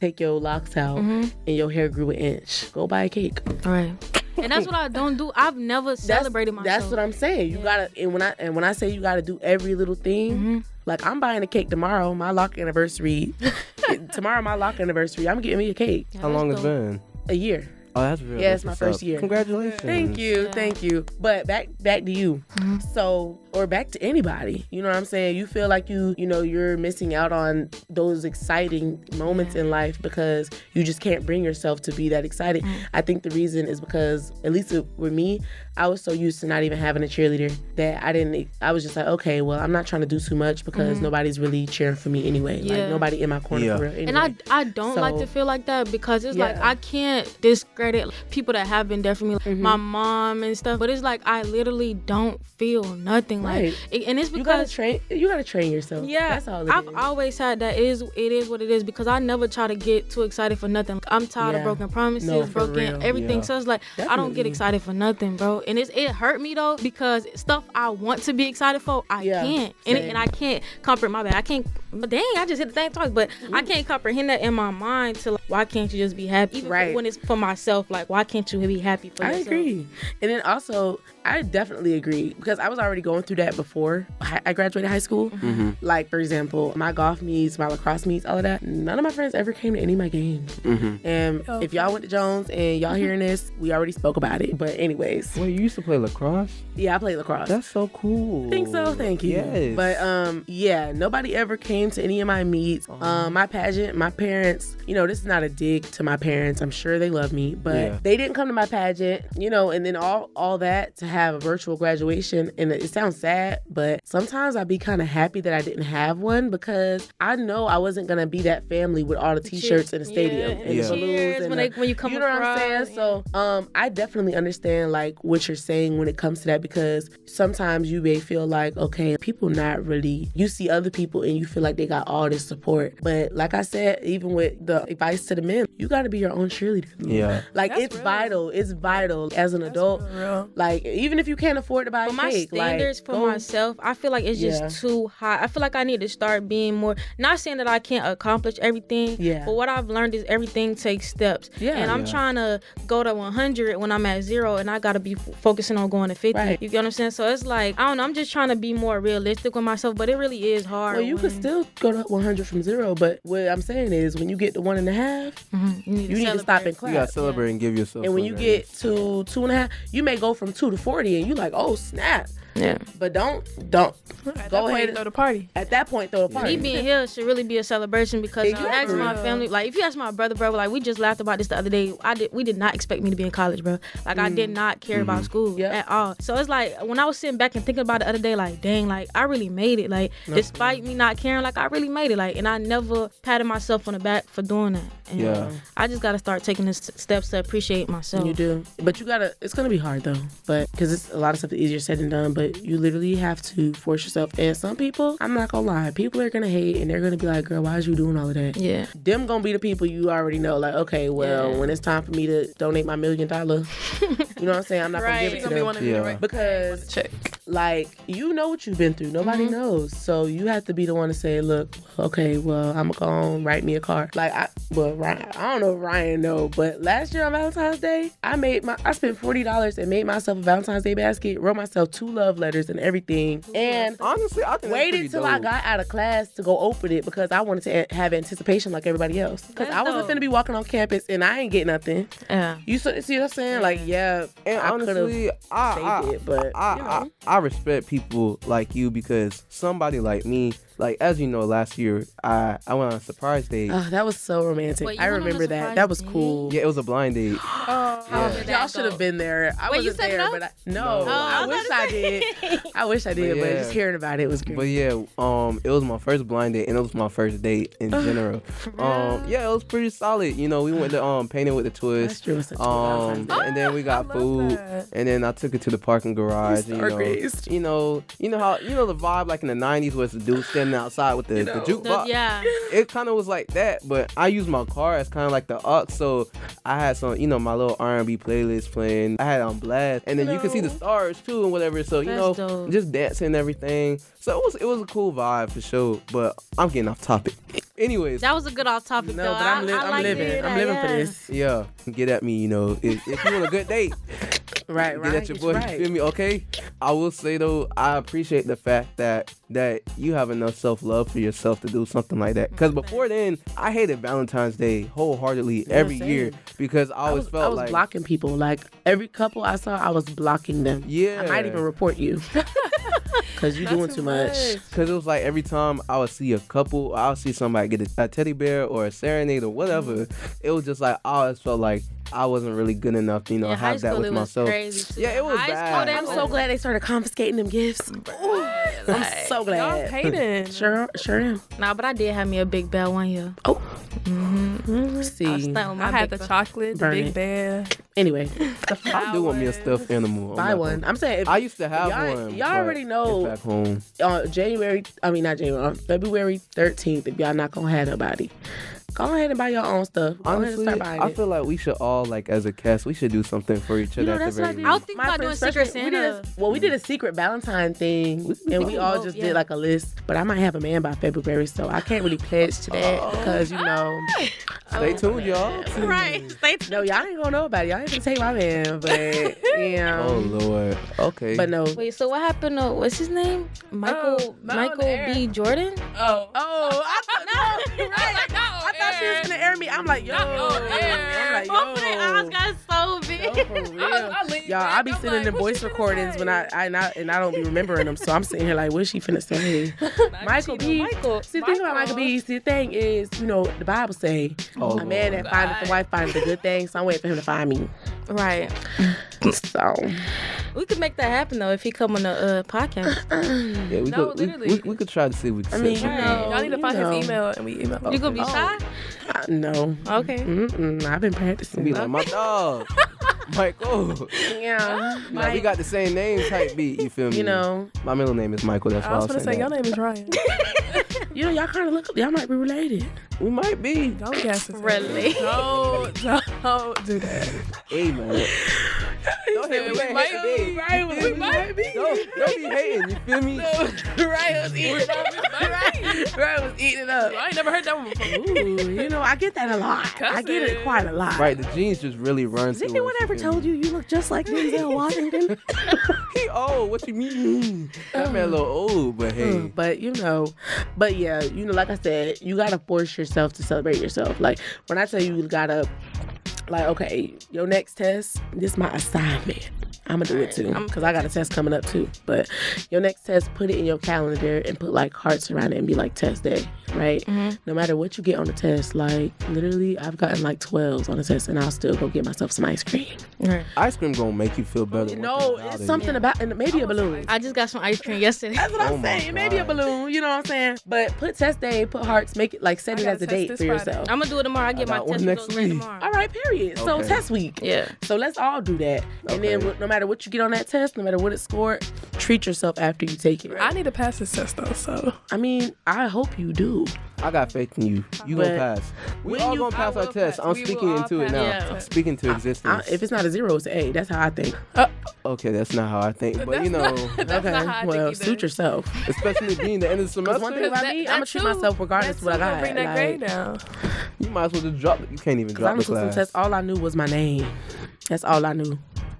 take your locks out Mm-hmm. and your hair grew an inch, go buy a cake. All right. And that's what I don't do. I've never celebrated that's, myself. That's what I'm saying. You gotta and when I and when I say you gotta do every little thing, Mm-hmm. like I'm buying a cake tomorrow, my lock anniversary. tomorrow my lock anniversary. I'm getting me a cake. Yeah, How long has been? A year. Oh, that's real. Yeah, That's it's my first up. year. Congratulations. Thank you, Yeah. thank you. But back back to you. Mm-hmm. So or back to anybody. You know what I'm saying? You feel like you you know you're missing out on those exciting moments in life because you just can't bring yourself to be that excited. Mm. I think the reason is because at least with me, I was so used to not even having a cheerleader that I didn't. I was just like, okay, well, I'm not trying to do too much because nobody's really cheering for me anyway. Like Mm-hmm. Yeah. nobody in my corner Yeah. for real. Anyway. And I I don't like to feel like that because it's like I can't discredit people that have been there for me, like Mm-hmm. my mom and stuff. But it's like I literally don't feel nothing Right. like, it- and it's you gotta because train. You gotta train yourself. yeah, that's all. It I've is. always had that. It is it is what it is because I never try to get too excited for nothing. I'm tired Yeah. of broken promises, No, broken real. everything. Yeah. So it's like I don't get excited for nothing, bro. And it's it hurt me though because stuff I want to be excited for, I Yeah, can't, and, and I can't comfort my bad. I can't. But dang, I just hit the thing twice. But I can't comprehend that in my mind. To like, why can't you just be happy? Even Right. when it's for myself, like why can't you be happy for I yourself? agree. And then also, I definitely agree because I was already going through that before I I graduated high school. Mm-hmm. Like, for example, my golf meets, my lacrosse meets, all of that. None of my friends ever came to any of my games. Mm-hmm. And Oh. if y'all went to Jones and y'all hearing this, we already spoke about it. But, anyways, Wait, you used to play lacrosse? yeah, I played lacrosse. That's so cool. I think so. Thank you. Yes. But um, yeah, nobody ever came to any of my meets. Um, my pageant, my parents. You know, this is not a dig to my parents. I'm sure they love me, but Yeah. they didn't come to my pageant. You know, and then all all that to have a virtual graduation, and it sounds sad, but sometimes I'd be kind of happy that I didn't have one because I know I wasn't gonna be that family with all the T-shirts in the stadium Yeah, and Yeah. balloons cheers and when the- they when you come you know what I'm saying? across, So, um, I definitely understand like what you're saying when it comes to that because sometimes you may feel like, okay, people not really. You see other people and you feel like they got all this support, but like I said, even with the advice to the men, you got to be your own cheerleader. Yeah. Like That's it's real. vital. It's vital as an adult. Real. Like even if you can't afford to buy But a my cake, standards like, for go- myself, I feel like it's just Yeah. too high. I feel like I need to start being more. Not saying that I can't accomplish everything. Yeah. But what I've learned is everything takes steps. Yeah. And I'm Yeah. trying to go to 100 when I'm at zero, and I gotta be f- focusing on going to 50. Right. You get what I'm saying? So it's like I don't know. I'm just trying to be more realistic with myself, but it really is hard. Well, you when, could still go to 100 from zero, but what I'm saying is when you get to one and a half, Mhm. You need, you need to stop and You gotta celebrate and give yourself. And when you get to two and a half, you may go from two to 40 and you like, oh, snap. Yeah. But don't, don't. At Go point, ahead and- throw the party. At that point, throw a party. Me being here should really be a celebration because uh, ask Exactly. my family, like if you ask my brother, bro, like we just laughed about this the other day. I did, we did not expect me to be in college, bro. Like I did not care about school Mm. Yep. at all. So it's like when I was sitting back and thinking about it the other day, like dang, like I really made it. Like despite me not caring, like I really made it. Like and I never patted myself on the back for doing that. And Yeah. I just gotta start taking the steps to appreciate myself. You do. But you gotta, it's gonna be hard though. But, cause it's a lot of stuff is easier said than done, but you literally have to force yourself. And some people, I'm not gonna lie, people are gonna hate and they're gonna be like, girl, why is you doing all of that? Yeah. Them gonna be the people you already know, like, okay, well, Yeah. when it's time for me to donate my million dollar, you know what I'm saying? I'm not gonna give it to them. one of you, Yeah. Because Check. Like you know what you've been through nobody Mm-hmm. knows so you have to be the one to say look okay well i'm gonna go home, write me a card like i well ryan i don't know if ryan know but last year on valentine's day i made my i spent $40 and made myself a valentine's day basket wrote myself two love letters and everything and Honestly, I think waited pretty till I got out of class to go open it because I wanted to a- have anticipation like everybody else. Because I wasn't dope. finna be walking on campus and I ain't get nothing. Yeah. You see what I'm saying? Like, yeah, And I could have honestly, I, saved I, it, but I, you know. I, I respect people like you because somebody like me, like as you know, last year I I went on a surprise date. Oh, that was so romantic. Wait, I went on a remember that. surprise That was cool. yeah, it was a blind date. Oh, Yeah. did Y'all should have been there. I Wait, you wasn't set it there, up? but I, no, No. Oh, I, I wish about I did. I wish I did, But but, just hearing about it was great. But yeah, um, it was my first blind date and it was my first date in general. Um, yeah, it was pretty solid. You know, we went to um painting with the That's twist. true. Such Um, good and then we got food, that. and then I took it to the parking garage. You know, you know, you know how you know the vibe like in the '90s was the dude standing outside with the, the know. jukebox. The- yeah. It kind of was like that, but I used my car as kind of like the aux, so I had some, you know, my little R&B playlist playing. I had it on blast, and then you can see the stars too and whatever. So you know, dope. just dancing and everything. So it was it was a cool vibe for sure. But I'm getting off topic. Anyways, That was a good off topic No, though. but I'm, li- I, I I'm like living. I'm that, living for this. yeah, get at me. You know, if, if you want a good date, Right, get right. at your boy. Right. You feel me? Okay. I will say though, I appreciate the fact that that you have enough self love for yourself to do something like that. Because mm-hmm. before then, I hated Valentine's Day wholeheartedly every same. year because I I always was, felt I was like blocking people. Like every couple I saw, I was blocking them. Yeah. I might even report you because you're Not doing too much. Cause it was like every time I would see a couple, I would see somebody get a, a teddy bear or a serenade or whatever. Mm-hmm. It was just like I always felt like I wasn't really good enough, to, you know, Yeah, have that with it was myself. crazy. Yeah, it was High bad. school, that I'm so glad they started confiscating them gifts. Ooh, I'm so glad. Y'all glad. hating. Sure, sure am. Nah, but I did have me a big bell one year. Oh, I see. stunned with my I had the bell. chocolate, the Burn big it. bear. Anyway, I do want me a stuffed animal. I'm buy one. gonna- I'm saying if I used to have y'all, one. Y'all already know it's back home. uh, January. I mean, not January. On February 13th. If y'all not gonna have nobody, go ahead and buy your own stuff. Go ahead and Honestly, start buying I it. feel like we should all like as a cast, we should do something for each other. You other know, that's what I very did. I least. was thinking My about doing Secret especially- we did a- well, we did a secret Valentine thing, and we all just yeah. did like a list. But I might have a man by February, so I can't really pledge to that Oh. because you know. Stay tuned, y'all. right. Stay tuned. No, y'all ain't gonna know about it. Y'all ain't gonna take my man, but yeah. Oh lord. Okay. But no. Wait, so what happened to what's his name? Michael Oh, Michael. B. Jordan? Oh. Oh, I thought no, right. I thought she was gonna air me. I'm like, yo, Not on air. I'm like, yo. Both of their eyes got so big. Yo, for real. I lean Y'all, back, I be I'm sitting like, in voice recordings say? when I, I not and I don't be remembering them, so I'm sitting here like, what's she finna say? Michael B. Michael. See, the thing about Michael B. See, the thing is, you know, the Bible say, Oh, a man Lord. that findeth the wife findeth a good thing. So I'm waiting for him to find me. Right. So We could make that happen though if he come on the uh, podcast. yeah, we No, could we, literally. we, we could try to see if we can. I mean, you up. know, Y'all need to you find know. his email and we email. You gonna be Oh. shy? uh, no, Okay. Mm-mm, I've been practicing. Be like my dog, Michael. yeah, Like, we got the same name type beat. You feel me? you know, my middle name is Michael. That's why I I was was gonna say saying your name is Ryan. you know, y'all kind of look, y'all might be related. We might be. Don't guess his Really? Don't, don't do that. Hey man. Don't hate me. We might be. Right, we might be. Don't, don't be hating. You feel me? right, was eating it up. right, right, was eating it up. I ain't never heard that one before. Ooh, you know, I get that a lot. I get it quite a lot. Right, the jeans just really run Has through anyone us, ever told you you look just like Denzel Washington? He old. What you mean? That man a little old, but hey. Mm, but you know, but yeah, you know, like I said, you gotta force yourself to celebrate yourself. Like when I tell you, you gotta, like, okay, your next test, this my assignment. I'm gonna do it too, cause I got a test coming up too. But your next test, put it in your calendar and put like hearts around it and be like test day, right? Mm-hmm. No matter what you get on the test, like literally, I've gotten like 12s on the test, and I'll still go get myself some ice cream. Right. Ice cream gonna make you feel better. No, thing about it's it. something about, and maybe a balloon. I just got some ice cream yesterday. That's what Oh I'm my saying. Maybe a balloon, you know what I'm saying? But put test day, put hearts, make it like set it as a a date for Friday. yourself. I'm gonna do it tomorrow. I get I my test next results week. tomorrow. All right, period. So test week. Yeah. So let's all do that. And then no matter what you get on that test, no matter what it scored, treat yourself after you take it. I need to pass this test though, so I mean, I hope you do. I got faith in you. You But gonna pass. We all you- gonna pass our will test. pass. I'm We speaking all into it now. our I'm speaking to I, existence. if it's not a zero, it's an A. That's how I think. Uh, okay, that's not how I think, but you know, not- okay. not how I well, suit yourself. especially being the end of the Because semester, one thing about That- me, that I'm gonna treat too- myself regardless of what I too gonna got. Bring that Like, grade down. you might as well just drop. It. You can't even Cause I drop done the took some class. tests. All I knew was my name. That's all I knew.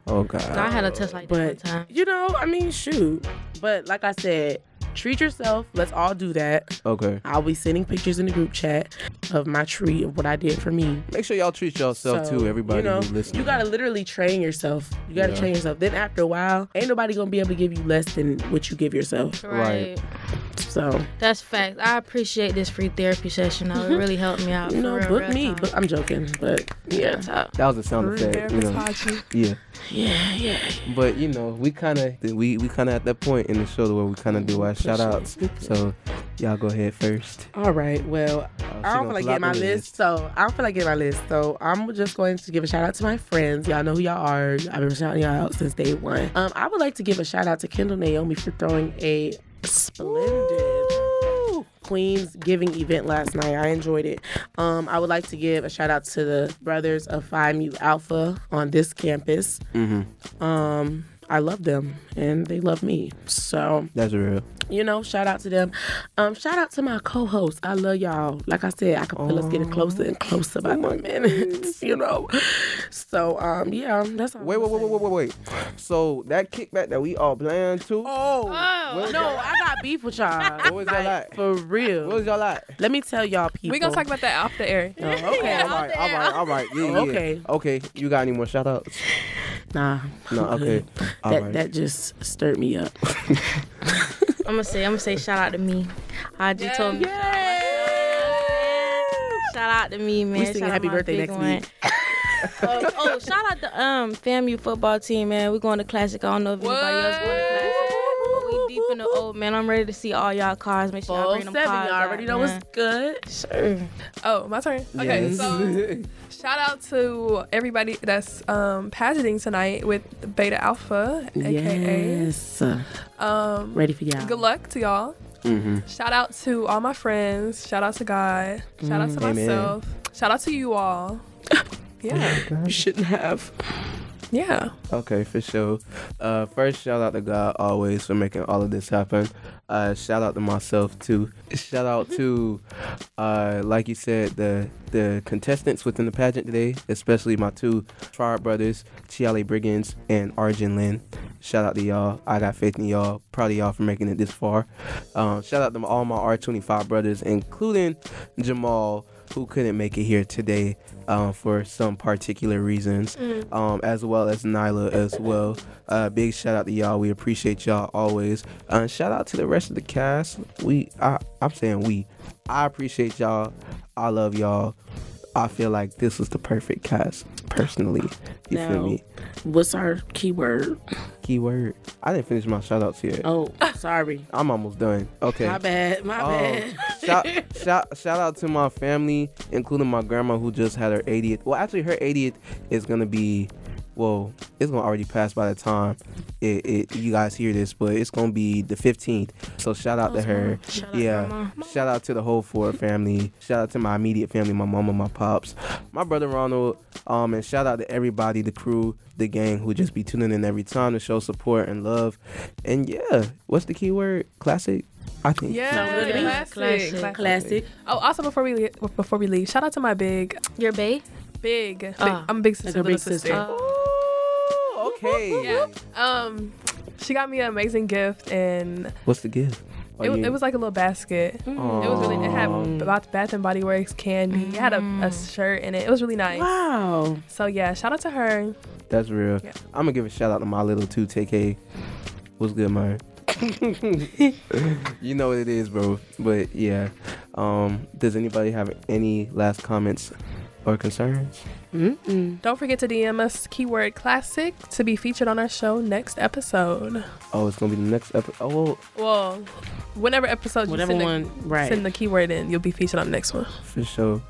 Oh god. I had a test like that one But time. you know, I mean, shoot. But like I said, treat yourself. Let's all do that. Okay. I'll be sending pictures in the group chat of my treat of what I did for me. Make sure y'all treat yourself So, too. Everybody you know, who's listening. you gotta literally train yourself. You gotta Yeah. train yourself. Then after a while, ain't nobody gonna be able to give you less than what you give yourself. Right. Right. So That's fact. I appreciate this free therapy session. though. It mm-hmm. really helped me out. you know, real, book real me. But I'm joking. But yeah, That was a sound Rude effect. You know. Yeah. yeah, yeah. But you know, we kind of we we kind of at that point in the show where we kind of do our shout out. So y'all go ahead first. All right. Well, she I don't feel like getting my the list, so I don't feel like getting my list. So I'm just going to give a shout out to my friends. Y'all know who y'all are. I've been shouting y'all out since day one. Um, I would like to give a shout out to Kendall Naomi for throwing a splendid Queen's Giving event last night. I enjoyed it. Um, I would like to give a shout out to the brothers of Phi Mu Alpha on this campus. Mm-hmm. Um, I love them and they love me. So That's real. you know, shout out to them. Um, shout out to my co-host. I love y'all. Like I said, I can feel us getting closer and closer by the minute. You know, so um, yeah, that's all. Wait, I'm wait, wait, saying. wait, wait, wait. So that kickback that we all planned to. Oh, what, no, I got beef with y'all. What was y'all like? For real. what was y'all like? Let me tell y'all people. We gonna talk about that off the air. Oh, okay. All right, all right, all right. Yeah, yeah. Okay. Okay. You got any more shout outs? Nah. No, I'm okay. Good. All That right. that just stirred me up. I'm gonna say, I'm gonna say, shout out to me. Haji told me. Shout out to me, man. We singing Shout happy birthday next one. week. oh, oh, shout out the um FAMU football team, man. We're going to classic. I don't know if anybody else going to classic. But we deep in the old man. I'm ready to see all y'all cars. Make sure y'all bring them seven. cars. You already out, know man. what's good. Sure. Oh, my turn. Okay, Yes. so shout out to everybody that's um pageanting tonight with Beta Alpha, aka. Yes. Um, Ready for y'all. good luck to y'all. mm-hmm. Shout out to all my friends. Shout out to God. Shout out to Amen. myself. Shout out to you all. Yeah, You shouldn't have. Yeah. Okay, for sure. Uh, first, shout out to God always for making all of this happen. Uh, shout out to myself too. Shout out to, uh, like you said, the the contestants within the pageant today, especially my two Triad brothers, Chiale Briggins and Arjun Lin. Shout out to y'all. I got faith in y'all. Proud of y'all for making it this far. Um, shout out to all my R25 brothers, including Jamal, who couldn't make it here today um, for some particular reasons, um, as well as Nyla as well. Uh, big shout out to y'all. We appreciate y'all always. Uh, shout out to the rest of the cast. We, I, I'm saying we. I appreciate y'all. I love y'all. I feel like this was the perfect cast, personally. You feel Now- me? What's our keyword? Keyword. I didn't finish my shout outs yet. Oh, sorry. I'm almost done. Okay. My bad. My Um, bad. shout, shout, shout out to my family, including my grandma who just had her 80th. Well, actually, her 80th is gonna be, well, it's gonna already pass by the time it, it you guys hear this, but it's gonna be the 15th. So shout out to her. Shout out, yeah. Grandma. Shout out to the whole Ford family. Shout out to my immediate family, my mama, my pops, my brother Ronald, um, and shout out to everybody, the crew, the gang who just be tuning in every time to show support and love. And yeah, what's the key word? Classic. I think. Yeah, Sound good to me. classic, Classic. Classic. Oh, also before we leave, before we leave, shout out to my big, Your bae? big, big Ah. I'm a big sister, her big sister. sister. Uh, Oh, okay. Yeah. Um, she got me an amazing gift, and What's the gift? It, it was like a little basket. It was really. It had Bath, Bath and Body Works candy. It had a, a shirt in it. It was really nice. Wow. So yeah, shout out to her. That's real. Yeah. I'm gonna give a shout out to my little two TK. What's good, man? you know what it is, bro. But yeah. Um, does anybody have any last comments or concerns? Mm-mm. Don't forget to DM us keyword classic to be featured on our show next episode. Oh, it's gonna be the next episode. Oh, well, Well, whenever episode Whatever you send, one. the, Right. send the keyword in, you'll be featured on the next one. for sure.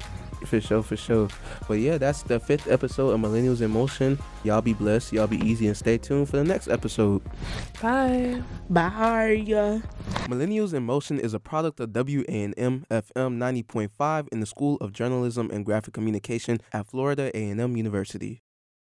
For sure, for sure. But yeah, that's the fifth episode of Millennials in Motion. Y'all be blessed. Y'all be easy and stay tuned for the next episode. Bye. Bye. Millennials in Motion is a product of WANM FM 90.5 in the School of Journalism and Graphic Communication at Florida A&M University.